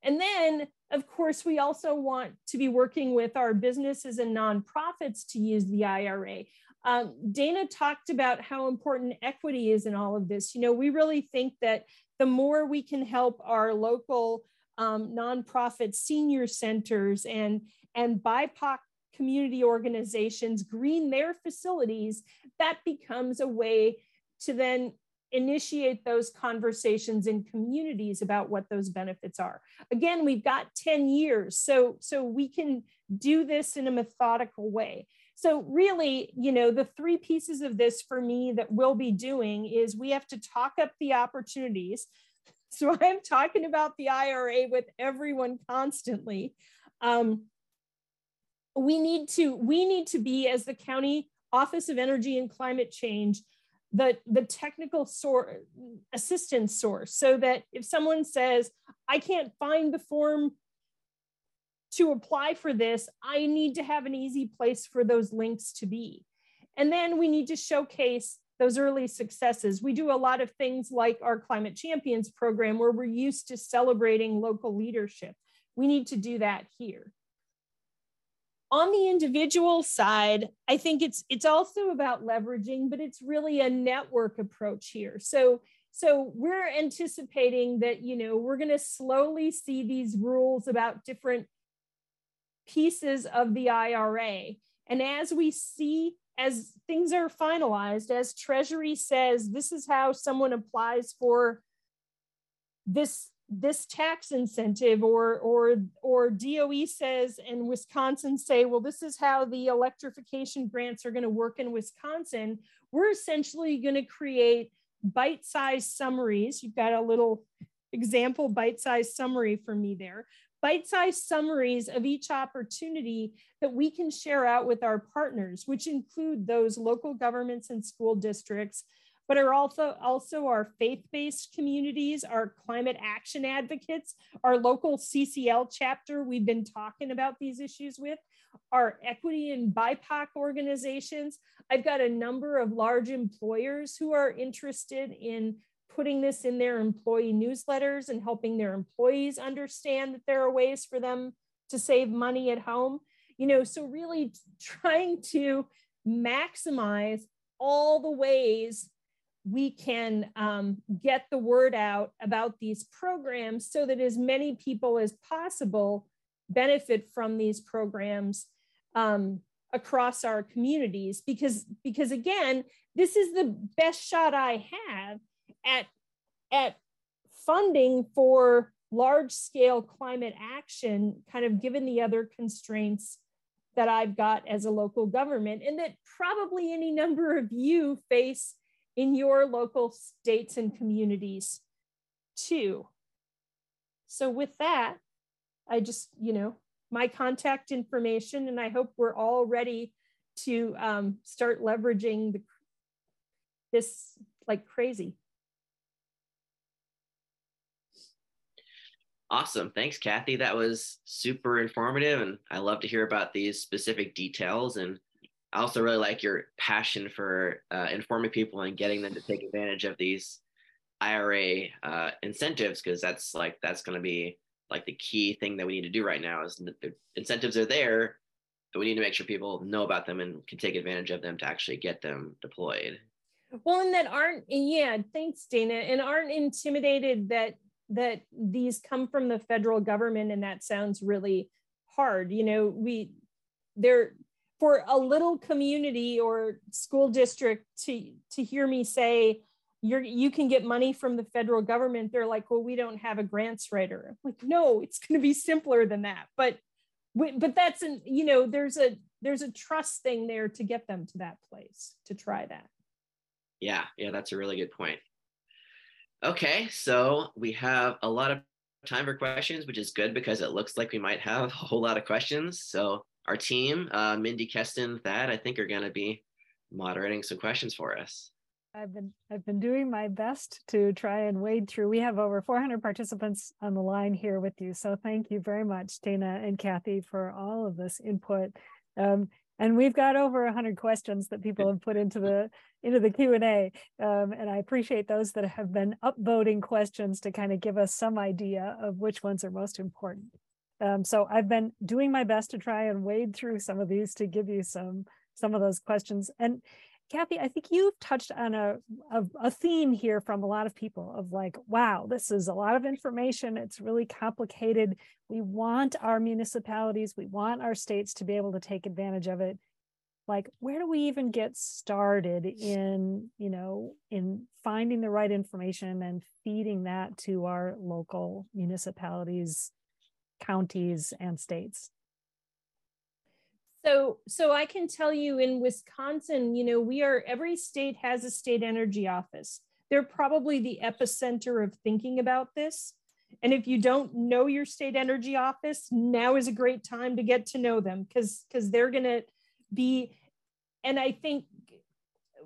and then of course we also want to be working with our businesses and nonprofits to use the ira um, dana talked about how important equity is in all of this. You know we really think that the more we can help our local um, nonprofit senior centers and and bipoc community organizations green their facilities, that becomes a way to then initiate those conversations in communities about what those benefits are. Again, we've got 10 years, so, so we can do this in a methodical way. So really, you know, the three pieces of this for me that we'll be doing is we have to talk up the opportunities. *laughs* So I'm talking about the IRA with everyone constantly. Um, we need to we need to be as the county office of energy and climate change the the technical source assistance source so that if someone says i can't find the form to apply for this i need to have an easy place for those links to be. And then we need to showcase those early successes. We do a lot of things like our climate champions program where we're used to celebrating local leadership. We need to do that here on the individual side i think it's it's also about leveraging but it's really a network approach here. So so we're anticipating that you know we're going to slowly see these rules about different pieces of the ira and as we see as things are finalized as treasury says this is how someone applies for this this tax incentive or or or DOE says and Wisconsin say well this is how the electrification grants are going to work in Wisconsin. We're essentially going to create bite-sized summaries. You've got a little example bite-sized summary for me there. Bite-sized summaries of each opportunity that we can share out with our partners which include those local governments and school districts but are also also our faith-based communities, our climate action advocates, our local CCL chapter we've been talking about these issues with, our equity and BIPOC organizations. I've got a number of large employers who are interested in putting this in their employee newsletters and helping their employees understand that there are ways for them to save money at home. You know, so really trying to maximize all the ways we can um, get the word out about these programs so that as many people as possible benefit from these programs um, across our communities. Because because again this is the best shot i have at at funding for large scale climate action kind of given the other constraints that I've got as a local government and that probably any number of you face in your local states and communities too. So with that, I just, you know, my contact information, and I hope we're all ready to um, start leveraging the, this like crazy. Awesome. Thanks, Kathy. That was super informative. And I love to hear about these specific details. And I also really like your passion for uh, informing people and getting them to take advantage of these IRA uh, incentives, because that's like, that's going to be like the key thing that we need to do right now is that the incentives are there, but we need to make sure people know about them and can take advantage of them to actually get them deployed. Well, and that aren't, yeah, thanks, Dana, and aren't intimidated that that these come from the federal government and that sounds really hard you know we there for a little community or school district to to hear me say you're you can get money from the federal government. They're like well we don't have a grants writer. I'm like no it's going to be simpler than that. But but that's an you know there's a there's a trust thing there to get them to that place to try that. Yeah yeah that's a really good point. Okay, so we have a lot of time for questions, which is good because it looks like we might have a whole lot of questions. So our team, uh, Mindy, Keston, Thad, I think are going to be moderating some questions for us. I've been I've been doing my best to try and wade through. We have over 400 participants on the line here with you, so thank you very much, Dana and Kathy, for all of this input. Um, and we've got over 100 questions that people have put into the into the q&a um, and i appreciate those that have been upvoting questions to kind of give us some idea of which ones are most important um, so i've been doing my best to try and wade through some of these to give you some some of those questions and Kathy, I think you've touched on a, a, a, theme here from a lot of people of like, wow, this is a lot of information. It's really complicated. We want our municipalities, we want our states to be able to take advantage of it. Like, where do we even get started in, you know, in finding the right information and feeding that to our local municipalities, counties, and states? So, so I can tell you in Wisconsin, you know, we are every state has a state energy office. They're probably the epicenter of thinking about this. And if you don't know your state energy office, now is a great time to get to know them because because they're going to be. And I think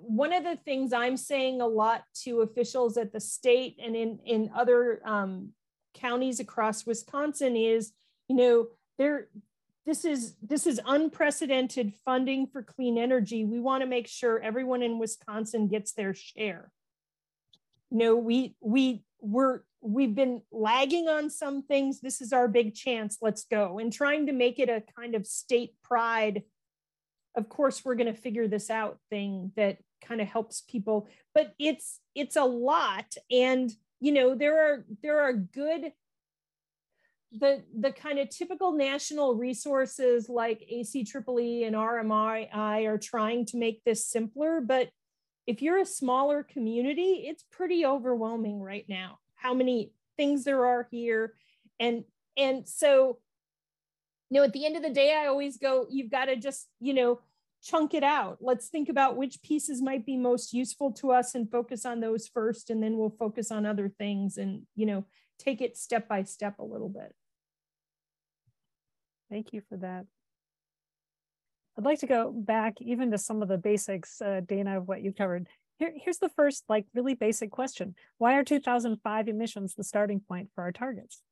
one of the things I'm saying a lot to officials at the state and in in other um, counties across Wisconsin is, you know, there this is this is unprecedented funding for clean energy. We want to make sure everyone in Wisconsin gets their share. You know, we we we're we've been lagging on some things. This is our big chance. Let's go. And trying to make it a kind of state pride. Of course, we're going to figure this out thing that kind of helps people, but it's it's a lot. And you know, there are there are good the the kind of typical national resources like ACEEE and RMI are trying to make this simpler, but if you're a smaller community, it's pretty overwhelming right now how many things there are here. And and so you know at the end of the day, I always go, you've got to just, you know, chunk it out. Let's think about which pieces might be most useful to us and focus on those first, and then we'll focus on other things and you know take it step by step a little bit. Thank you for that. I'd like to go back even to some of the basics, uh, Dana, of what you covered. Here, here's the first, like, really basic question. Why are 2005 emissions the starting point for our targets?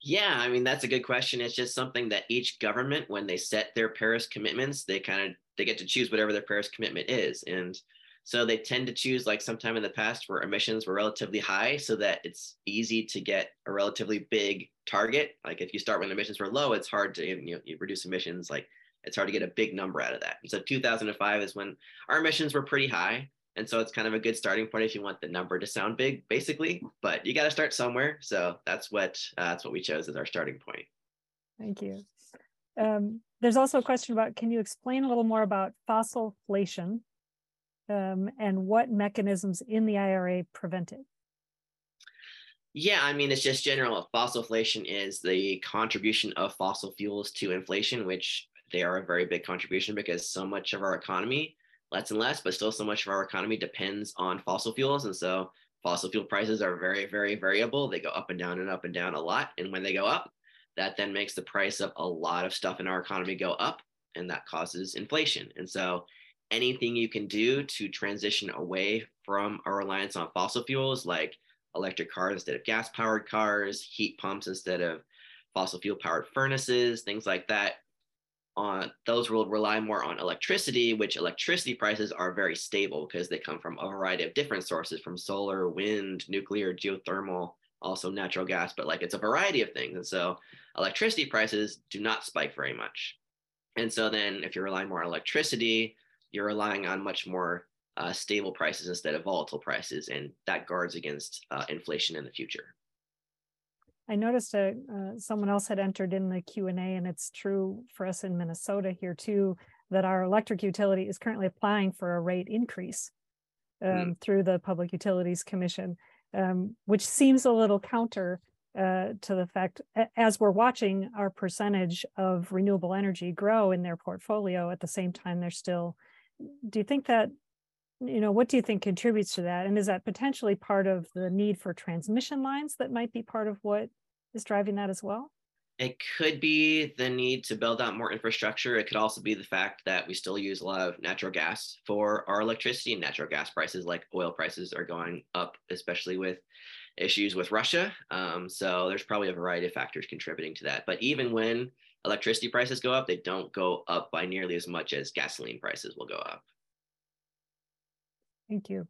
Yeah, I mean, that's a good question. It's just something that each government, when they set their Paris commitments, they kind of, they get to choose whatever their Paris commitment is. And so they tend to choose like sometime in the past where emissions were relatively high so that it's easy to get a relatively big target. Like if you start when emissions were low, it's hard to you, know, you reduce emissions. Like it's hard to get a big number out of that. And so 2005 is when our emissions were pretty high. And so it's kind of a good starting point if you want the number to sound big, basically. But you got to start somewhere. So that's what uh, that's what we chose as our starting point. Thank you. Um, there's also a question about can you explain a little more about fossilflation um, and what mechanisms in the IRA prevent it? Yeah, I mean, it's just general. Fossil inflation is the contribution of fossil fuels to inflation, which they are a very big contribution because so much of our economy, less and less, but still so much of our economy depends on fossil fuels. And so fossil fuel prices are very, very variable. They go up and down and up and down a lot. And when they go up, that then makes the price of a lot of stuff in our economy go up, and that causes inflation. And so anything you can do to transition away from our reliance on fossil fuels like electric cars instead of gas powered cars, heat pumps instead of fossil fuel powered furnaces, things like that. Uh, those will rely more on electricity, which electricity prices are very stable because they come from a variety of different sources from solar, wind, nuclear, geothermal, also natural gas, but like it's a variety of things. And so electricity prices do not spike very much. And so then if you're relying more on electricity, you're relying on much more uh, stable prices instead of volatile prices, and that guards against uh, inflation in the future. I noticed a, uh, someone else had entered in the Q and it's true for us in Minnesota here too that our electric utility is currently applying for a rate increase um, mm. through the Public Utilities Commission, um, which seems a little counter uh, to the fact as we're watching our percentage of renewable energy grow in their portfolio at the same time they're still do you think that you know what do you think contributes to that and is that potentially part of the need for transmission lines that might be part of what is driving that as well it could be the need to build out more infrastructure it could also be the fact that we still use a lot of natural gas for our electricity and natural gas prices like oil prices are going up especially with issues with russia um, so there's probably a variety of factors contributing to that but even when electricity prices go up, they don't go up by nearly as much as gasoline prices will go up. Thank you.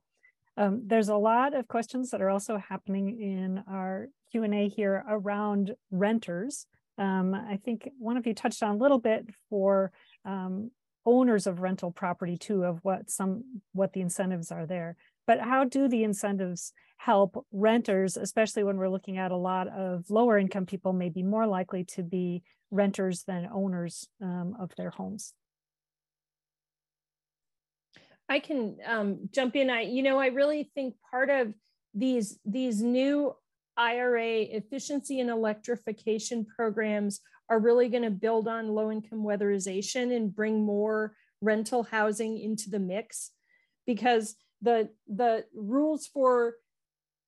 Um, there's a lot of questions that are also happening in our Q&A here around renters. Um, I think one of you touched on a little bit for um, owners of rental property too, of what some what the incentives are there. But how do the incentives help renters, especially when we're looking at a lot of lower income people may be more likely to be renters than owners um, of their homes. I can um, jump in. I, you know, I really think part of these these new IRA efficiency and electrification programs are really going to build on low income weatherization and bring more rental housing into the mix because the the rules for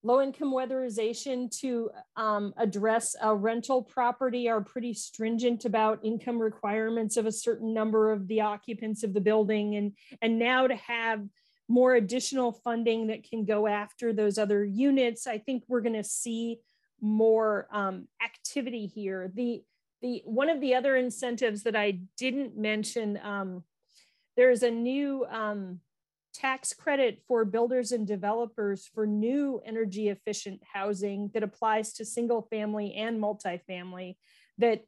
low income weatherization to um, address a rental property are pretty stringent about income requirements of a certain number of the occupants of the building and and now to have more additional funding that can go after those other units. I think we're going to see more um, activity here. The the one of the other incentives that i didn't mention um, there's a new um, tax credit for builders and developers for new energy efficient housing that applies to single family and multifamily that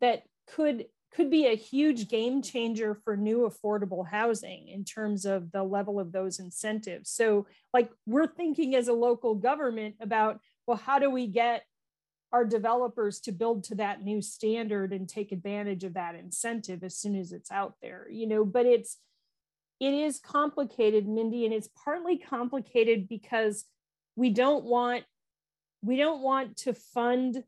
that could could be a huge game changer for new affordable housing in terms of the level of those incentives. So like we're thinking as a local government about well how do we get our developers to build to that new standard and take advantage of that incentive as soon as it's out there you know but it's it is complicated, Mindy, and it's partly complicated because we don't want we don't want to fund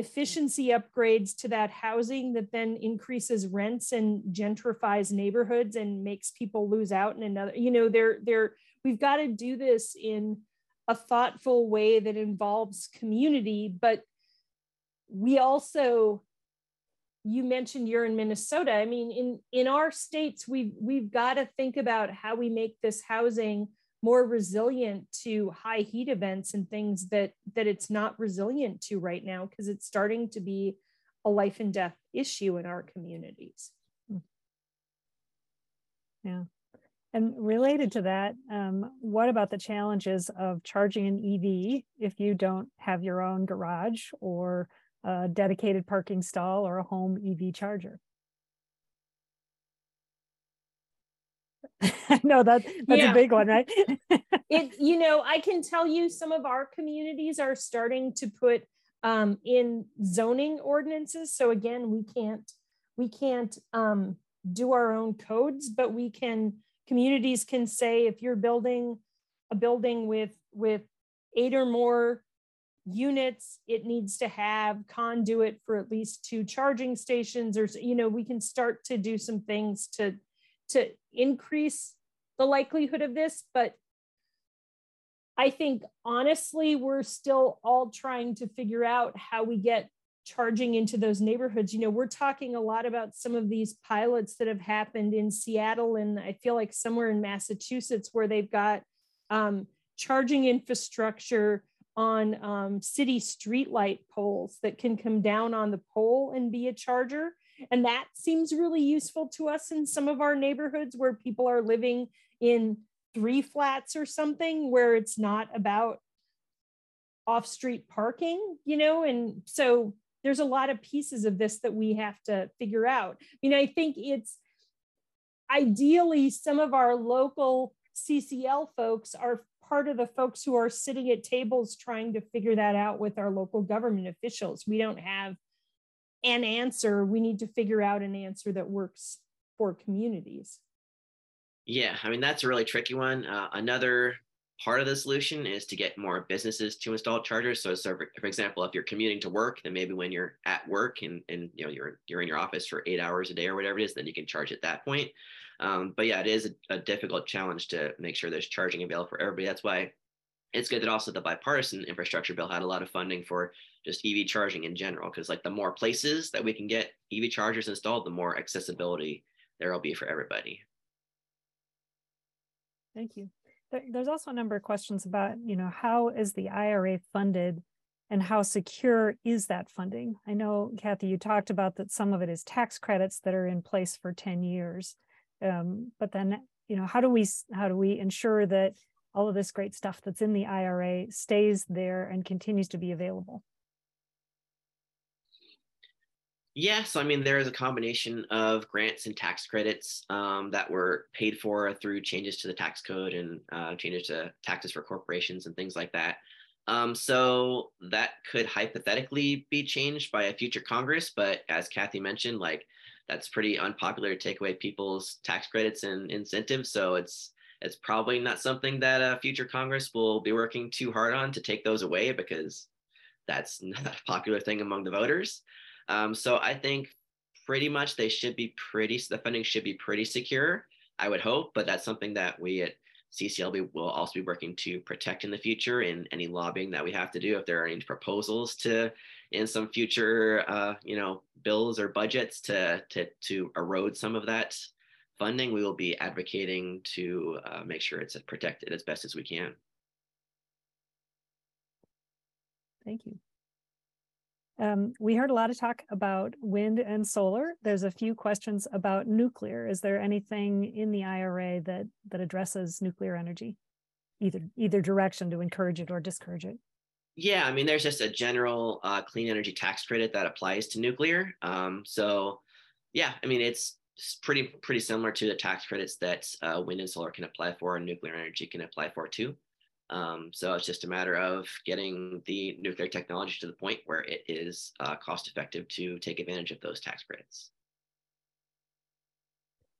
efficiency upgrades to that housing that then increases rents and gentrifies neighborhoods and makes people lose out in another you know they're they're we've got to do this in a thoughtful way that involves community but we also you mentioned you're in Minnesota. I mean, in in our states, we've we've got to think about how we make this housing more resilient to high heat events and things that that it's not resilient to right now because it's starting to be a life and death issue in our communities. Yeah. And related to that, um, what about the challenges of charging an EV if you don't have your own garage or a dedicated parking stall or a home EV charger. *laughs* no, that that's yeah. a big one, right? *laughs* it, you know, I can tell you some of our communities are starting to put um, in zoning ordinances. So again, we can't we can't um, do our own codes, but we can communities can say if you're building a building with with eight or more units it needs to have conduit for at least two charging stations or you know we can start to do some things to to increase the likelihood of this but i think honestly we're still all trying to figure out how we get charging into those neighborhoods you know we're talking a lot about some of these pilots that have happened in seattle and i feel like somewhere in massachusetts where they've got um, charging infrastructure on um, city streetlight poles that can come down on the pole and be a charger. And that seems really useful to us in some of our neighborhoods where people are living in three flats or something where it's not about off street parking, you know? And so there's a lot of pieces of this that we have to figure out. I mean, I think it's ideally some of our local CCL folks are part of the folks who are sitting at tables trying to figure that out with our local government officials. We don't have an answer. We need to figure out an answer that works for communities. Yeah, I mean, that's a really tricky one. Uh, another part of the solution is to get more businesses to install chargers. So, so for, for, example, if you're commuting to work, then maybe when you're at work and, and you know you're you're in your office for eight hours a day or whatever it is, then you can charge at that point. Um, but yeah, it is a, a, difficult challenge to make sure there's charging available for everybody. That's why it's good that also the bipartisan infrastructure bill had a lot of funding for just EV charging in general, because like the more places that we can get EV chargers installed, the more accessibility there will be for everybody. Thank you. There's also a number of questions about, you know, how is the IRA funded and how secure is that funding? I know, Kathy, you talked about that some of it is tax credits that are in place for 10 years. Um, but then, you know, how do we how do we ensure that all of this great stuff that's in the IRA stays there and continues to be available? Yes, I mean, there is a combination of grants and tax credits um, that were paid for through changes to the tax code and uh, changes to taxes for corporations and things like that. Um, so that could hypothetically be changed by a future Congress, but as Kathy mentioned, like that's pretty unpopular to take away people's tax credits and incentives. So it's it's probably not something that a future Congress will be working too hard on to take those away because that's *laughs* not a popular thing among the voters. Um, so I think pretty much they should be pretty, the funding should be pretty secure, I would hope, but that's something that we at CCLB will also be working to protect in the future in any lobbying that we have to do. If there are any proposals to in some future, uh, you know, bills or budgets to to to erode some of that funding, we will be advocating to uh, make sure it's protected as best as we can. Thank you. Um, we heard a lot of talk about wind and solar. There's a few questions about nuclear. Is there anything in the IRA that that addresses nuclear energy, either either direction to encourage it or discourage it? Yeah, I mean, there's just a general uh, clean energy tax credit that applies to nuclear. Um, so, yeah, I mean, it's pretty pretty similar to the tax credits that uh, wind and solar can apply for, and nuclear energy can apply for too. Um, so it's just a matter of getting the nuclear technology to the point where it is uh, cost effective to take advantage of those tax credits.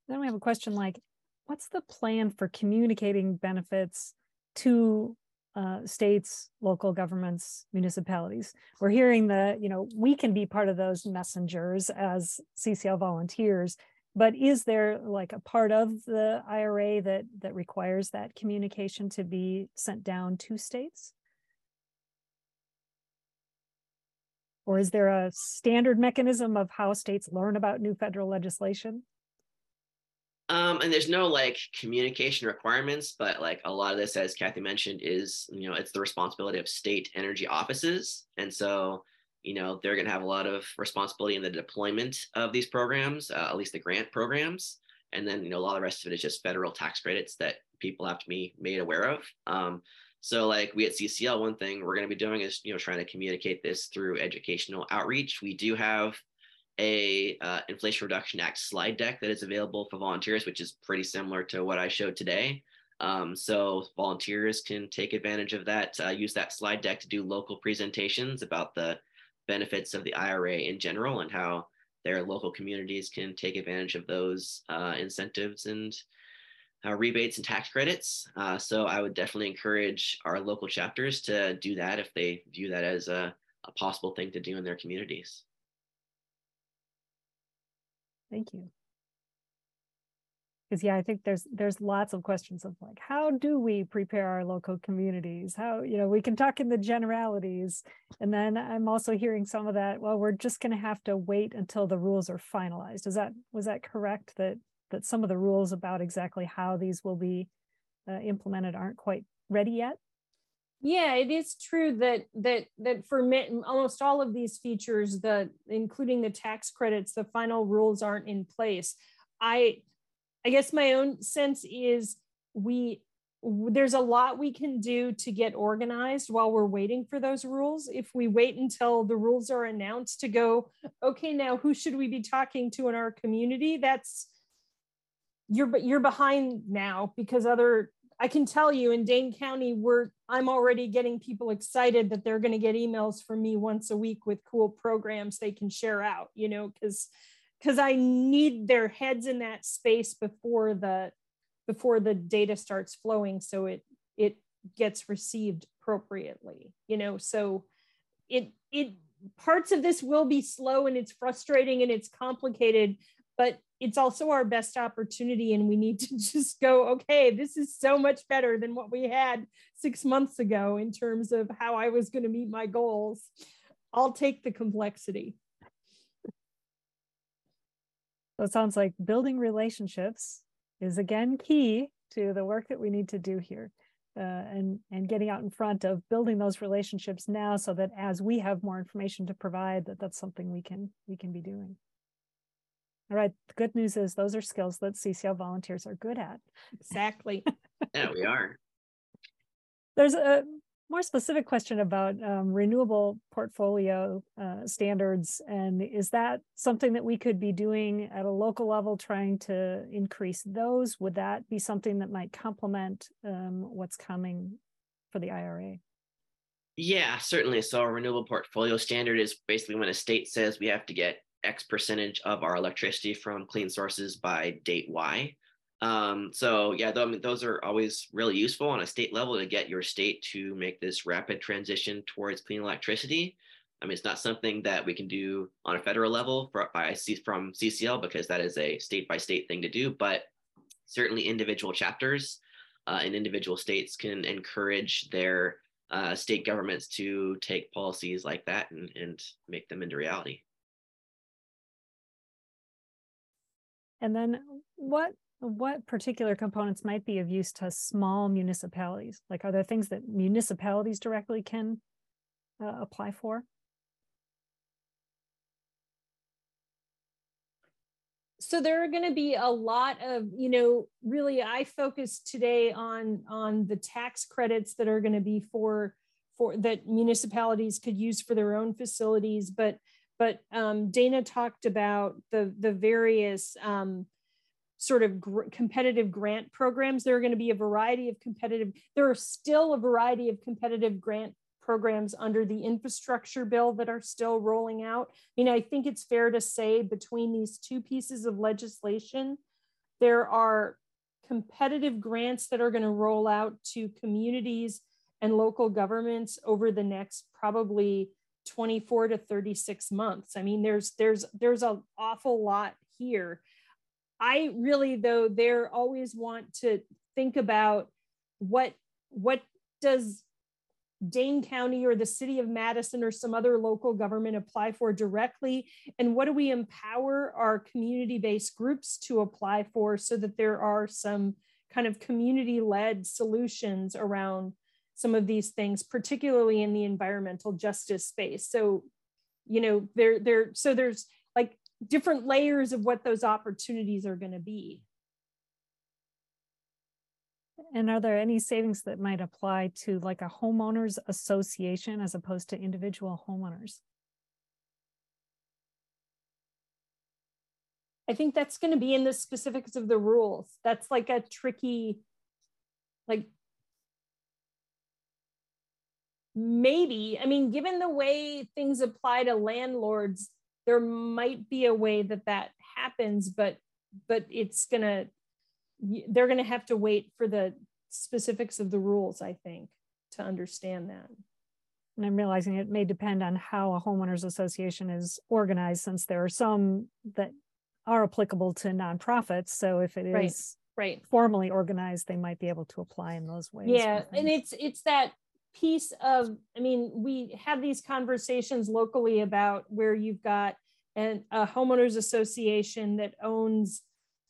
Then we have a question like, what's the plan for communicating benefits to uh, states, local governments, municipalities. We're hearing that, you know, we can be part of those messengers as CCL volunteers, but is there like a part of the IRA that that requires that communication to be sent down to states? Or is there a standard mechanism of how states learn about new federal legislation? Um, and there's no like communication requirements, but like a lot of this, as Kathy mentioned, is you know it's the responsibility of state energy offices, and so you know they're going to have a lot of responsibility in the deployment of these programs, uh, at least the grant programs, and then you know a lot of the rest of it is just federal tax credits that people have to be made aware of. Um, so like we at CCL, one thing we're going to be doing is you know trying to communicate this through educational outreach. We do have a uh, Inflation Reduction Act slide deck that is available for volunteers, which is pretty similar to what I showed today. Um, so volunteers can take advantage of that, uh, use that slide deck to do local presentations about the benefits of the IRA in general and how their local communities can take advantage of those uh, incentives and uh, rebates and tax credits. Uh, so I would definitely encourage our local chapters to do that if they view that as a, a possible thing to do in their communities. Thank you. Because yeah, I think there's there's lots of questions of like, how do we prepare our local communities? How, you know, we can talk in the generalities. And then I'm also hearing some of that, well, we're just gonna have to wait until the rules are finalized. Is that was that correct that that some of the rules about exactly how these will be uh, implemented aren't quite ready yet? Yeah, it is true that that that for almost all of these features, the including the tax credits, the final rules aren't in place. I I guess my own sense is we there's a lot we can do to get organized while we're waiting for those rules. If we wait until the rules are announced to go, okay, now who should we be talking to in our community? That's you're you're behind now because other I can tell you in Dane County, we're I'm already getting people excited that they're going to get emails from me once a week with cool programs they can share out, you know, because because I need their heads in that space before the before the data starts flowing so it it gets received appropriately, you know. So it it parts of this will be slow and it's frustrating and it's complicated, but it's also our best opportunity and we need to *laughs* just go okay this is so much better than what we had six months ago in terms of how i was going to meet my goals i'll take the complexity so it sounds like building relationships is again key to the work that we need to do here uh, and and getting out in front of building those relationships now so that as we have more information to provide that that's something we can we can be doing all right. The good news is those are skills that CCL volunteers are good at. Exactly. *laughs* yeah, we are. There's a more specific question about um, renewable portfolio uh, standards. And is that something that we could be doing at a local level, trying to increase those? Would that be something that might complement um, what's coming for the IRA? Yeah, certainly. So a renewable portfolio standard is basically when a state says we have to get X percentage of our electricity from clean sources by date Y. Um, so yeah, th- I mean, those are always really useful on a state level to get your state to make this rapid transition towards clean electricity. I mean, it's not something that we can do on a federal level for, by from CCL because that is a state by state thing to do. But certainly, individual chapters uh, in individual states can encourage their uh, state governments to take policies like that and, and make them into reality. And then what what particular components might be of use to small municipalities? Like, are there things that municipalities directly can uh, apply for? so there are going to be a lot of you know really i focused today on on the tax credits that are going to be for for that municipalities could use for their own facilities but but um, Dana talked about the, the various um, sort of gr- competitive grant programs. There are going to be a variety of competitive, there are still a variety of competitive grant programs under the infrastructure bill that are still rolling out. I mean, I think it's fair to say between these two pieces of legislation, there are competitive grants that are going to roll out to communities and local governments over the next probably 24 to 36 months. I mean, there's there's there's an awful lot here. I really though there always want to think about what what does Dane County or the city of Madison or some other local government apply for directly? And what do we empower our community based groups to apply for so that there are some kind of community led solutions around some of these things, particularly in the environmental justice space. So, you know, there, there, so there's different layers of what those opportunities are going to be. And are there any savings that might apply to like a homeowners association as opposed to individual homeowners? I think that's going to be in the specifics of the rules. That's like a tricky, like maybe i mean given the way things apply to landlords there might be a way that that happens but but it's gonna they're going to have to wait for the specifics of the rules, I think, to understand that. And I'm realizing it may depend on how a homeowners association is organized, since there are some that are applicable to nonprofits. So if it is right, right. formally organized, they might be able to apply in those ways. Yeah, and it's it's that piece of i mean we have these conversations locally about where you've got an, a homeowners association that owns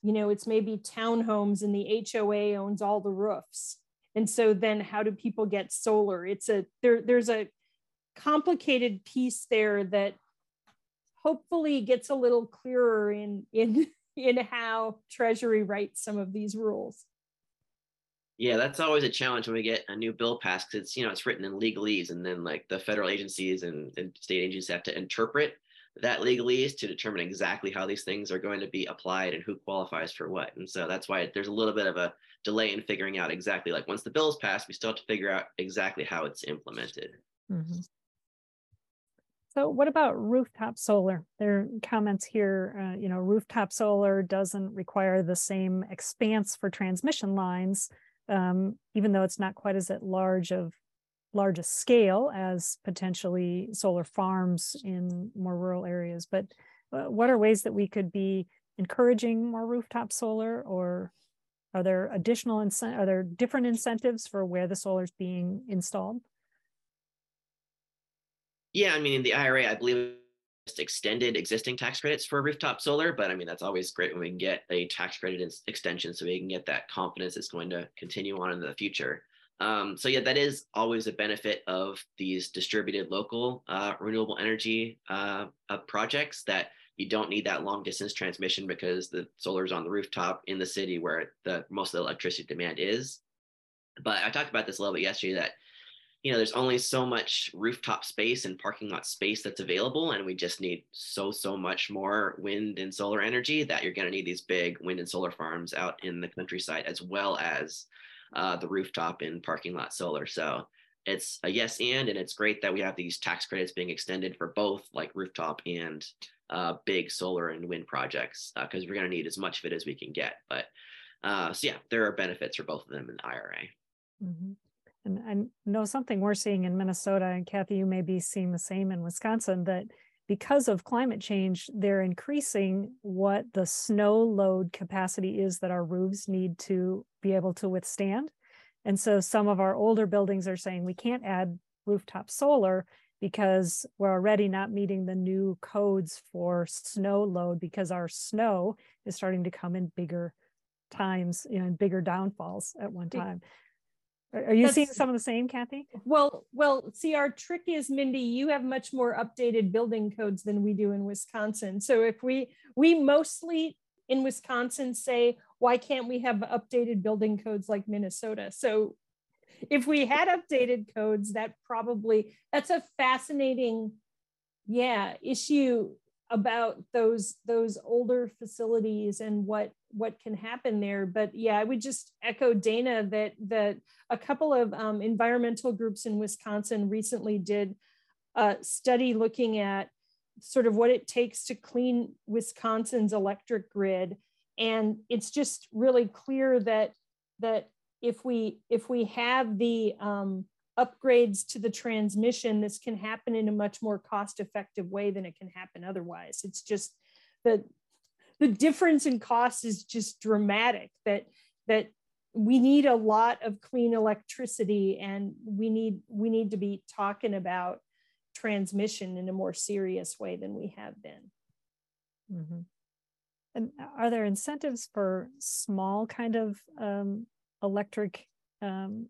you know it's maybe townhomes and the hoa owns all the roofs. And so then how do people get solar? It's a there there's a complicated piece there that hopefully gets a little clearer in in *laughs* in how treasury writes some of these rules yeah that's always a challenge when we get a new bill passed because it's you know it's written in legalese and then like the federal agencies and, and state agencies have to interpret that legalese to determine exactly how these things are going to be applied and who qualifies for what. And so that's why there's a little bit of a delay in figuring out exactly like once the bill is passed, we still have to figure out exactly how it's implemented. Mm-hmm. So what about rooftop solar? There are comments here, uh, you know, rooftop solar doesn't require the same expanse for transmission lines, um, even though it's not quite as at large of largest scale as potentially solar farms in more rural areas. But uh, what are ways that we could be encouraging more rooftop solar or are there additional are there different incentives for where the solar is being installed? Yeah, I mean, in the IRA, I believe extended existing tax credits for rooftop solar, but I mean, that's always great when we can get a tax credit extension so we can get that confidence it's going to continue on in the future. Um, so yeah, that is always a benefit of these distributed local uh, renewable energy uh, uh, projects that you don't need that long distance transmission because the solar is on the rooftop in the city where the most of the electricity demand is. But I talked about this a little bit yesterday that you know there's only so much rooftop space and parking lot space that's available and we just need so so much more wind and solar energy that you're going to need these big wind and solar farms out in the countryside as well as uh, the rooftop and parking lot solar. So it's a yes and, and it's great that we have these tax credits being extended for both like rooftop and uh, big solar and wind projects because uh, we're going to need as much of it as we can get. But uh, so yeah, there are benefits for both of them in the IRA. Mm-hmm. And I know something we're seeing in Minnesota, and Kathy, you may be seeing the same in Wisconsin, that because of climate change, they're increasing what the snow load capacity is that our roofs need to be able to withstand. And so some of our older buildings are saying we can't add rooftop solar because we're already not meeting the new codes for snow load because our snow is starting to come in bigger times, you know, in bigger downfalls at one time. Are you That's, seeing some of the same, Kathy? Well, well, see, our trick is, Mindy, you have much more updated building codes than we do in Wisconsin. So if we we mostly in Wisconsin say, why can't we have updated building codes like Minnesota? So if we had updated codes, that probably that's a fascinating, yeah, issue about those those older facilities and what what can happen there but yeah i would just echo dana that that a couple of um, environmental groups in wisconsin recently did a study looking at sort of what it takes to clean wisconsin's electric grid and it's just really clear that that if we if we have the um, upgrades to the transmission, this can happen in a much more cost effective way than it can happen otherwise. It's just the the difference in cost is just dramatic that that we need a lot of clean electricity and we need we need to be talking about transmission in a more serious way than we have been. Mm-hmm. And are there incentives for small kind of um, electric um,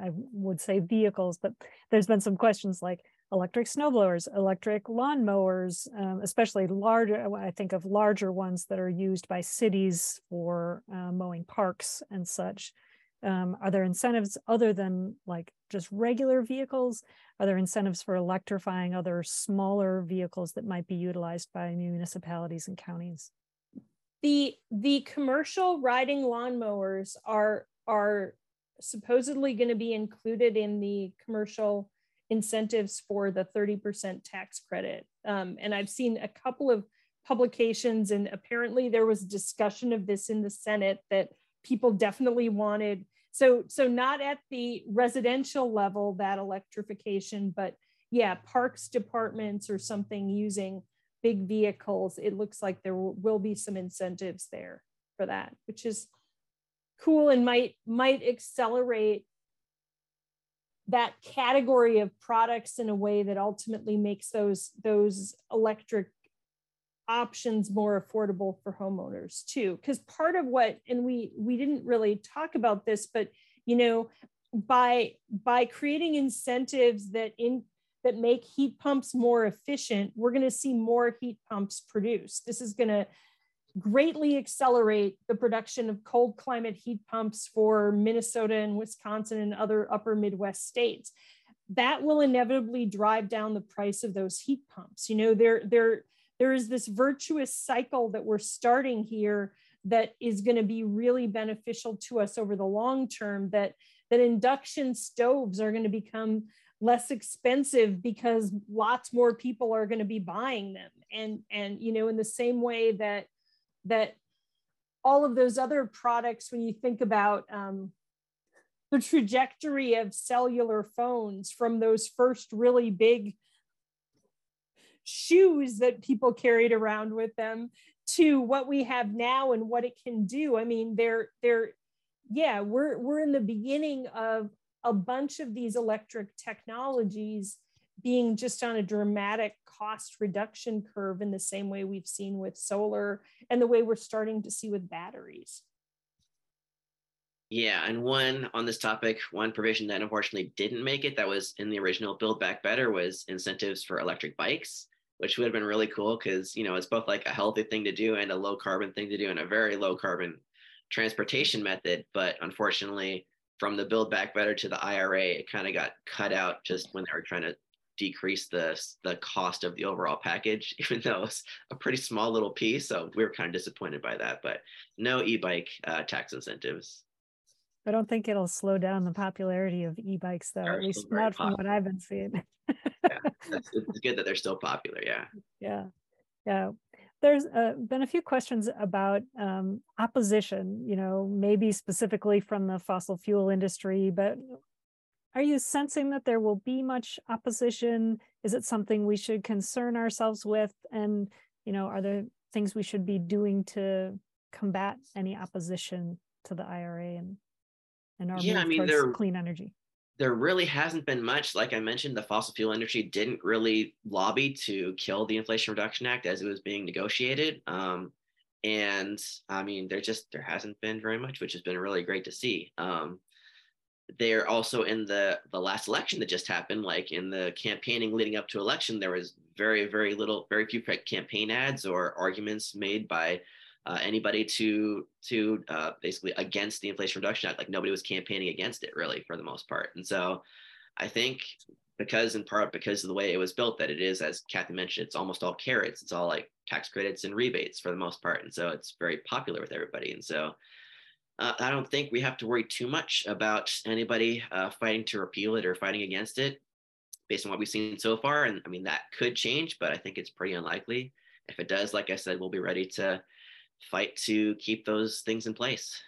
I would say vehicles, but there's been some questions like electric snowblowers, electric lawnmowers, um, especially larger, I think of larger ones that are used by cities for uh, mowing parks and such. Um, are there incentives other than like just regular vehicles? Are there incentives for electrifying other smaller vehicles that might be utilized by municipalities and counties? The the commercial riding lawnmowers are are supposedly going to be included in the commercial incentives for the 30% tax credit. Um, and I've seen a couple of publications and apparently there was discussion of this in the Senate that people definitely wanted. So, so not at the residential level, that electrification, but yeah, parks departments or something using big vehicles, it looks like there will be some incentives there for that, which is cool and might might accelerate that category of products in a way that ultimately makes those those electric options more affordable for homeowners too. Because part of what and we we didn't really talk about this but you know by by creating incentives that in that make heat pumps more efficient we're going to see more heat pumps produced. This is going to greatly accelerate the production of cold climate heat pumps for Minnesota and Wisconsin and other upper Midwest states. That will inevitably drive down the price of those heat pumps. You know, there, there, there is this virtuous cycle that we're starting here that is going to be really beneficial to us over the long term that that induction stoves are going to become less expensive because lots more people are going to be buying them and and you know in the same way that that all of those other products, when you think about um, the trajectory of cellular phones from those first really big shoes that people carried around with them to what we have now and what it can do. I mean, they're they're yeah, we're we're in the beginning of a bunch of these electric technologies being just on a dramatic cost reduction curve in the same way we've seen with solar and the way we're starting to see with batteries. Yeah, and one on this topic, one provision that unfortunately didn't make it that was in the original Build Back Better was incentives for electric bikes, which would have been really cool because you know it's both like a healthy thing to do and a low carbon thing to do and a very low carbon transportation method. But unfortunately, from the Build Back Better to the IRA, it kind of got cut out just when they were trying to decrease the the cost of the overall package, *laughs* even though it's a pretty small little piece. So we were kind of disappointed by that. But no e-bike uh, tax incentives. I don't think it'll slow down the popularity of e-bikes, though. They're at least not from what I've been seeing. yeah, *laughs* it's good that they're still popular. Yeah. Yeah. Yeah. There's uh, been a few questions about um, opposition, you know, maybe specifically from the fossil fuel industry, but are you sensing that there will be much opposition? Is it something we should concern ourselves with? And, you know, are there things we should be doing to combat any opposition to the IRA and, and our yeah, I mean, there, clean energy? There really hasn't been much. Like I mentioned, the fossil fuel industry didn't really lobby to kill the Inflation Reduction Act as it was being negotiated. Um, and I mean, there just there hasn't been very much, which has been really great to see. Um, they're also in the the last election that just happened like in the campaigning leading up to election there was very very little very few campaign ads or arguments made by uh, anybody to to uh, basically against the inflation reduction act. Like nobody was campaigning against it really for the most part. And so i think because in part because of the way it was built that it is as kathy mentioned it's almost all carrots. It's all like tax credits and rebates for the most part. And so it's very popular with everybody. And so uh, I don't think we have to worry too much about anybody uh, fighting to repeal it or fighting against it based on what we've seen so far. And I mean, that could change, but I think it's pretty unlikely. If it does, like I said, we'll be ready to fight to keep those things in place.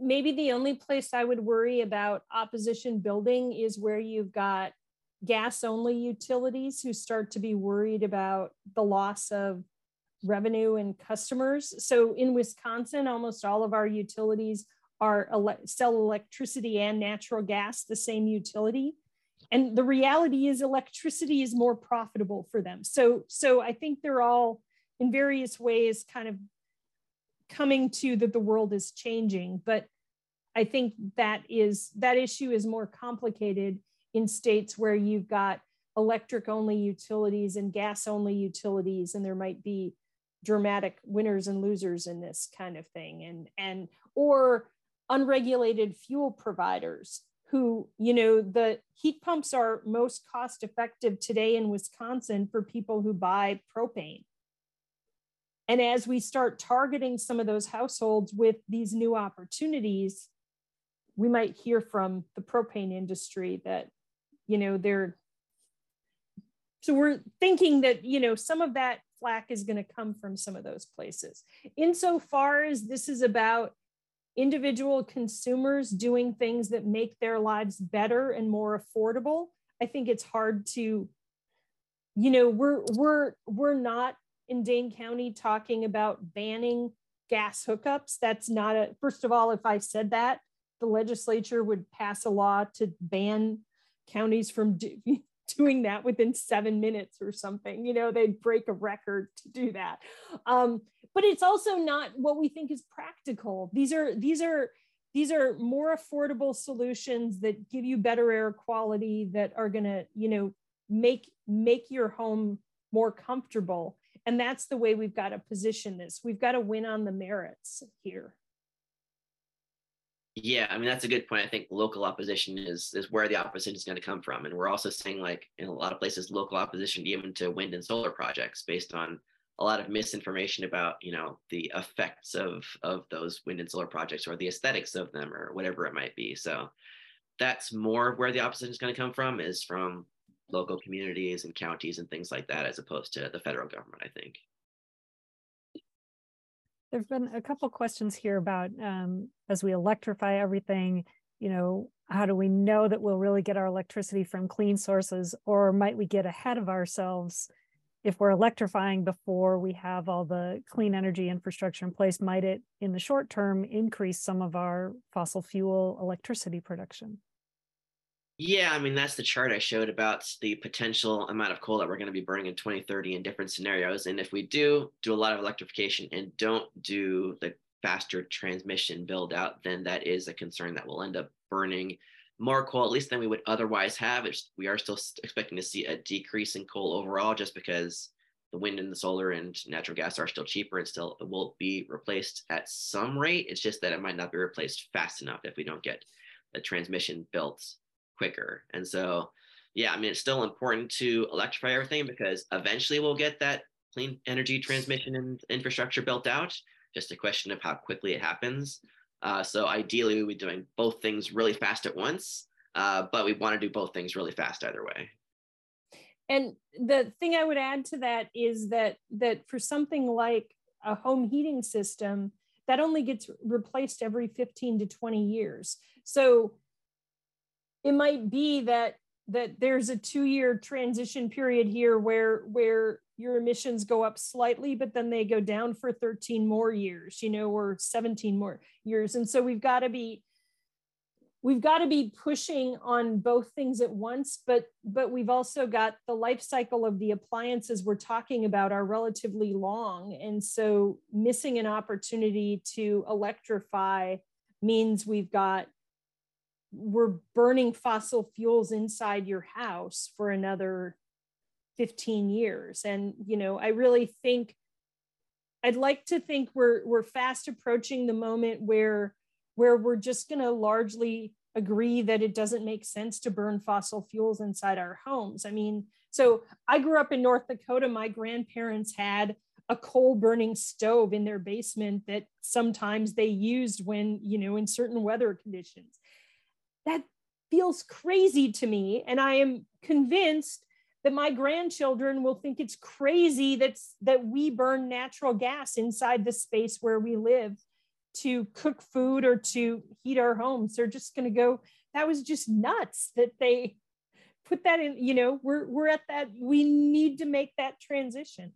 Maybe the only place I would worry about opposition building is where you've got gas only utilities who start to be worried about the loss of revenue and customers. So in Wisconsin, almost all of our utilities are ele- sell electricity and natural gas, the same utility. And the reality is electricity is more profitable for them. So, so I think they're all in various ways kind of coming to that the world is changing. But I think that is that issue is more complicated in states where you've got electric only utilities and gas only utilities, and there might be dramatic winners and losers in this kind of thing. And and or unregulated fuel providers who you know the heat pumps are most cost effective today in Wisconsin for people who buy propane. And as we start targeting some of those households with these new opportunities we might hear from the propane industry that you know they're so we're thinking that you know some of that flack is going to come from some of those places. Insofar as this is about individual consumers doing things that make their lives better and more affordable i think it's hard to you know we're we're we're not in Dane County talking about banning gas hookups. That's not a first of all if i said that the legislature would pass a law to ban counties from do, doing that within seven minutes or something. You know, they'd break a record to do that. Um, but it's also not what we think is practical. These are these are these are more affordable solutions that give you better air quality that are going to you know make make your home more comfortable and that's the way we've got to position this we've got to win on the merits here yeah, I mean that's a good point. I think local opposition is is where the opposition is going to come from, and we're also seeing like in a lot of places local opposition even to wind and solar projects based on a lot of misinformation about you know the effects of of those wind and solar projects or the aesthetics of them or whatever it might be. So that's more where the opposition is going to come from is from local communities and counties and things like that, as opposed to the federal government. I think. There've been a couple questions here about um, as we electrify everything, you know, how do we know that we'll really get our electricity from clean sources, or might we get ahead of ourselves if we're electrifying before we have all the clean energy infrastructure in place? Might it, in the short term, increase some of our fossil fuel electricity production? Yeah, I mean, that's the chart I showed about the potential amount of coal that we're going to be burning in 2030 in different scenarios. And if we do do a lot of electrification and don't do the faster transmission build out, then that is a concern that we'll end up burning more coal, at least than we would otherwise have. It's, we are still expecting to see a decrease in coal overall, just because the wind and the solar and natural gas are still cheaper and still will be replaced at some rate. It's just that it might not be replaced fast enough if we don't get the transmission built quicker. And so, yeah, I mean, it's still important to electrify everything because eventually we'll get that clean energy transmission and infrastructure built out. Just a question of how quickly it happens. Uh, so ideally, we would be doing both things really fast at once, uh, but we want to do both things really fast either way. And the thing I would add to that is that that for something like a home heating system, that only gets replaced every 15 to 20 years. So it might be that that there's a two year transition period here where where your emissions go up slightly but then they go down for 13 more years you know or 17 more years. And so we've got to be we've got to be pushing on both things at once but but we've also got the life cycle of the appliances we're talking about are relatively long. And so missing an opportunity to electrify means we've got we're burning fossil fuels inside your house for another 15 years. And you know i really think i'd like to think we're we're fast approaching the moment where where we're just going to largely agree that it doesn't make sense to burn fossil fuels inside our homes. I mean so i grew up in north dakota. My grandparents had a coal burning stove in their basement that sometimes they used when you know in certain weather conditions that feels crazy to me. And I am convinced that my grandchildren will think it's crazy that's, that we burn natural gas inside the space where we live to cook food or to heat our homes. They're just going to go, that was just nuts that they put that in, you know, we're, we're at that, we need to make that transition.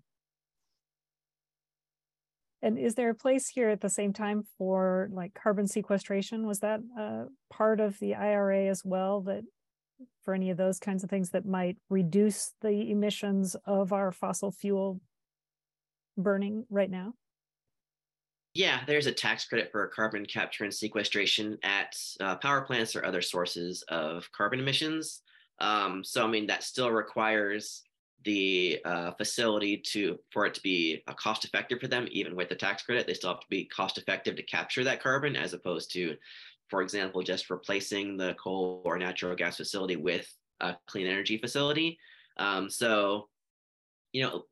And is there a place here at the same time for like carbon sequestration? Was that uh, part of the IRA as well? That for any of those kinds of things that might reduce the emissions of our fossil fuel burning right now? Yeah, there's a tax credit for carbon capture and sequestration at uh, power plants or other sources of carbon emissions. Um, so, I mean, that still requires the uh, facility to for it to be uh, cost effective for them even with the tax credit they still have to be cost effective to capture that carbon as opposed to for example just replacing the coal or natural gas facility with a clean energy facility. Um, so you know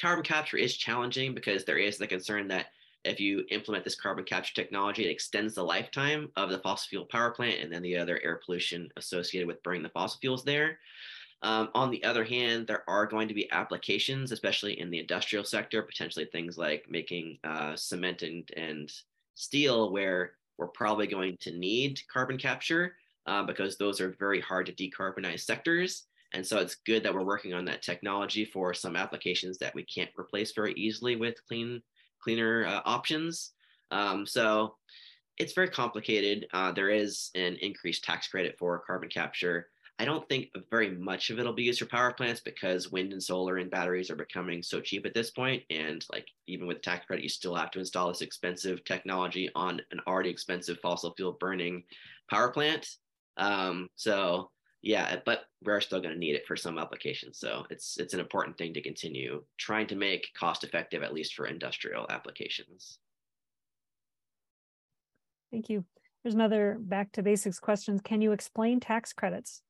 carbon capture is challenging because there is the concern that if you implement this carbon capture technology it extends the lifetime of the fossil fuel power plant and then the other air pollution associated with burning the fossil fuels there Um, on the other hand, there are going to be applications, especially in the industrial sector, potentially things like making uh, cement and, and steel, where we're probably going to need carbon capture uh, because those are very hard to decarbonize sectors. And so it's good that we're working on that technology for some applications that we can't replace very easily with clean, cleaner uh, options. Um, so it's very complicated. Uh, there is an increased tax credit for carbon capture. I don't think very much of it will be used for power plants because wind and solar and batteries are becoming so cheap at this point. And like even with tax credit, you still have to install this expensive technology on an already expensive fossil fuel burning power plant. Um, so yeah, but we're still going to need it for some applications. So it's it's an important thing to continue trying to make cost effective, at least for industrial applications. Thank you. There's another back to basics questions. Can you explain tax credits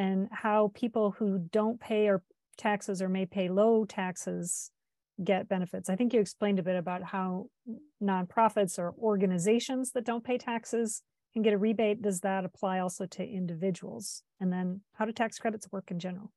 and how people who don't pay or taxes or may pay low taxes get benefits? I think you explained a bit about how nonprofits or organizations that don't pay taxes can get a rebate. Does that apply also to individuals? And then how do tax credits work in general?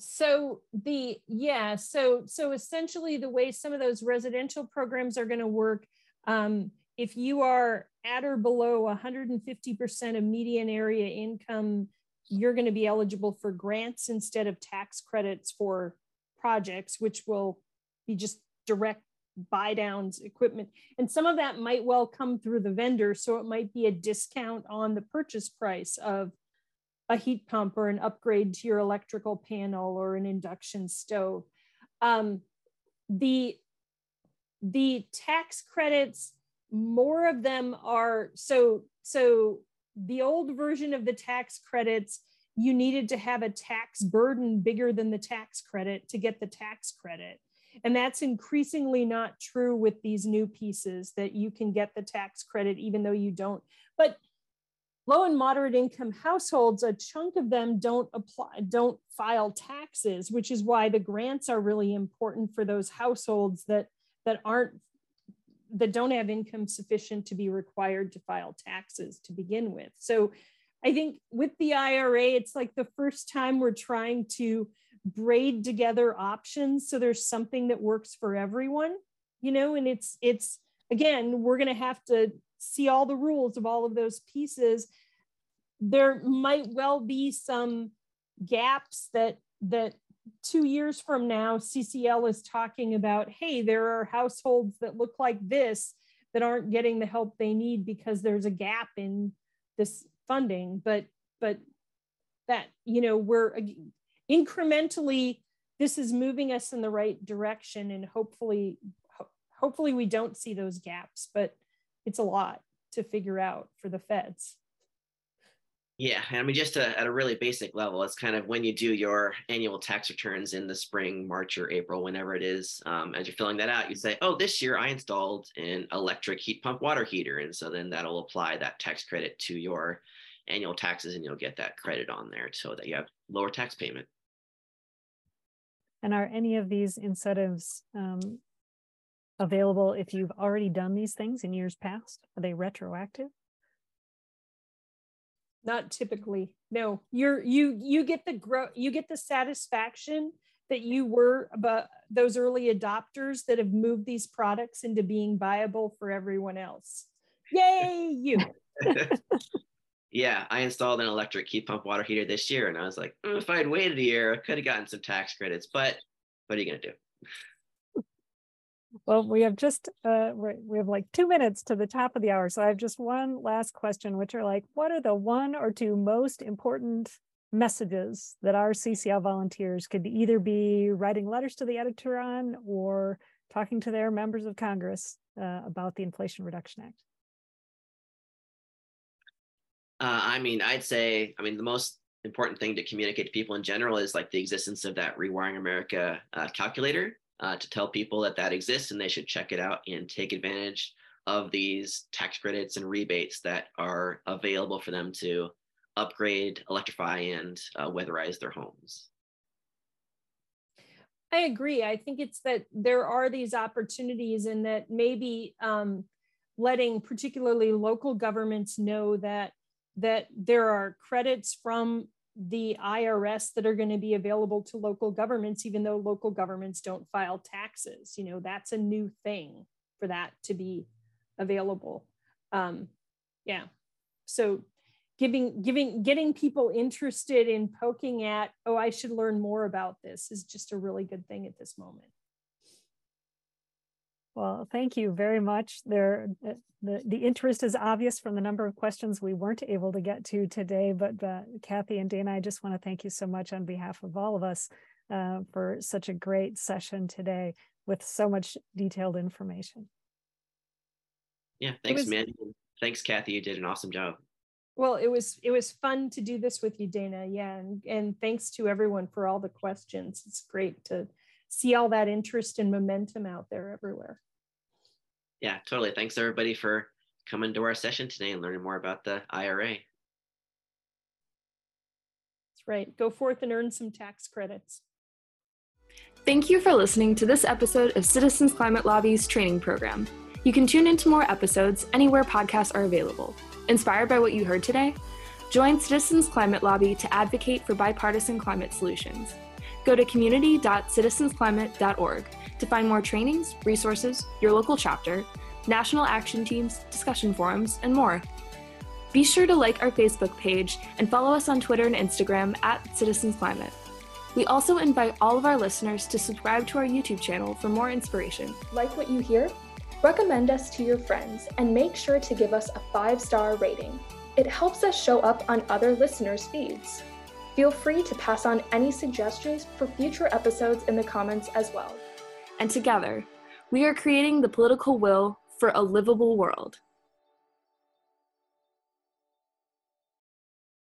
so the yeah so so essentially the way some of those residential programs are going to work um, if you are at or below 150% of median area income you're going to be eligible for grants instead of tax credits for projects which will be just direct buy downs equipment and some of that might well come through the vendor so it might be a discount on the purchase price of a heat pump or an upgrade to your electrical panel or an induction stove. Um, the the tax credits, more of them are so so the old version of the tax credits, you needed to have a tax burden bigger than the tax credit to get the tax credit. And that's increasingly not true with these new pieces that you can get the tax credit even though you don't. But low and moderate income households, a chunk of them don't apply, don't file taxes, which is why the grants are really important for those households that that aren't that don't have income sufficient to be required to file taxes to begin with. So I think with the IRA, it's like the first time we're trying to braid together options so there's something that works for everyone, you know, and it's it's again, we're to have to see all the rules of all of those pieces there might well be some gaps that that two years from now ccl is talking about hey there are households that look like this that aren't getting the help they need because there's a gap in this funding but but that you know we're incrementally this is moving us in the right direction and hopefully hopefully we don't see those gaps but it's a lot to figure out for the feds. Yeah, I mean, just to, at a really basic level, it's kind of when you do your annual tax returns in the spring, March, or April, whenever it is. Um, as you're filling that out, you say, "Oh, this year I installed an electric heat pump water heater," and so then that'll apply that tax credit to your annual taxes, and you'll get that credit on there, so that you have lower tax payment. And are any of these incentives um, available if you've already done these things in years past? Are they retroactive? Not typically. No, you're you you get the grow you get the satisfaction that you were about those early adopters that have moved these products into being viable for everyone else. Yay, you. *laughs* *laughs* yeah, I installed an electric heat pump water heater this year, and I was like, mm, if I had waited a year, I could have gotten some tax credits. But what are you gonna do? Well, we have just uh, we have like two minutes to the top of the hour, so I have just one last question, which are like, what are the one or two most important messages that our CCL volunteers could either be writing letters to the editor on or talking to their members of Congress uh, about the Inflation Reduction Act? Uh, I mean, I'd say, I mean, the most important thing to communicate to people in general is like the existence of that Rewiring America uh, calculator uh, to tell people that that exists and they should check it out and take advantage of these tax credits and rebates that are available for them to upgrade, electrify, and uh, weatherize their homes. I agree. I think it's that there are these opportunities, and that maybe um, letting particularly local governments know that that there are credits from the IRS that are going to be available to local governments, even though local governments don't file taxes. You know, that's a new thing for that to be available. Um, yeah. So giving, giving, getting people interested in poking at, oh, I should learn more about this is just a really good thing at this moment. Well, thank you very much. There, uh, the, the interest is obvious from the number of questions we weren't able to get to today, but uh, Kathy and Dana, I just want to thank you so much on behalf of all of us uh, for such a great session today with so much detailed information. Yeah, thanks, was, Mandy. Thanks, Kathy. You did an awesome job. Well, it was it was fun to do this with you, Dana. Yeah, and, and thanks to everyone for all the questions. It's great to see all that interest and momentum out there everywhere yeah, totally. Thanks everybody for coming to our session today and learning more about the IRA. That's right. Go forth and earn some tax credits. Thank you for listening to this episode of Citizens Climate Lobby's training program. You can tune into more episodes anywhere podcasts are available. Inspired by what you heard today? Join Citizens Climate Lobby to advocate for bipartisan climate solutions. Go to community.citizensclimate.org to find more trainings, resources, your local chapter, national action teams, discussion forums, and more. Be sure to like our Facebook page and follow us on Twitter and Instagram at Citizens Climate. We also invite all of our listeners to subscribe to our YouTube channel for more inspiration. Like what you hear? Recommend us to your friends and make sure to give us a five star rating. It helps us show up on other listeners' feeds. Feel free to pass on any suggestions for future episodes in the comments as well and together, we are creating the political will for a livable world.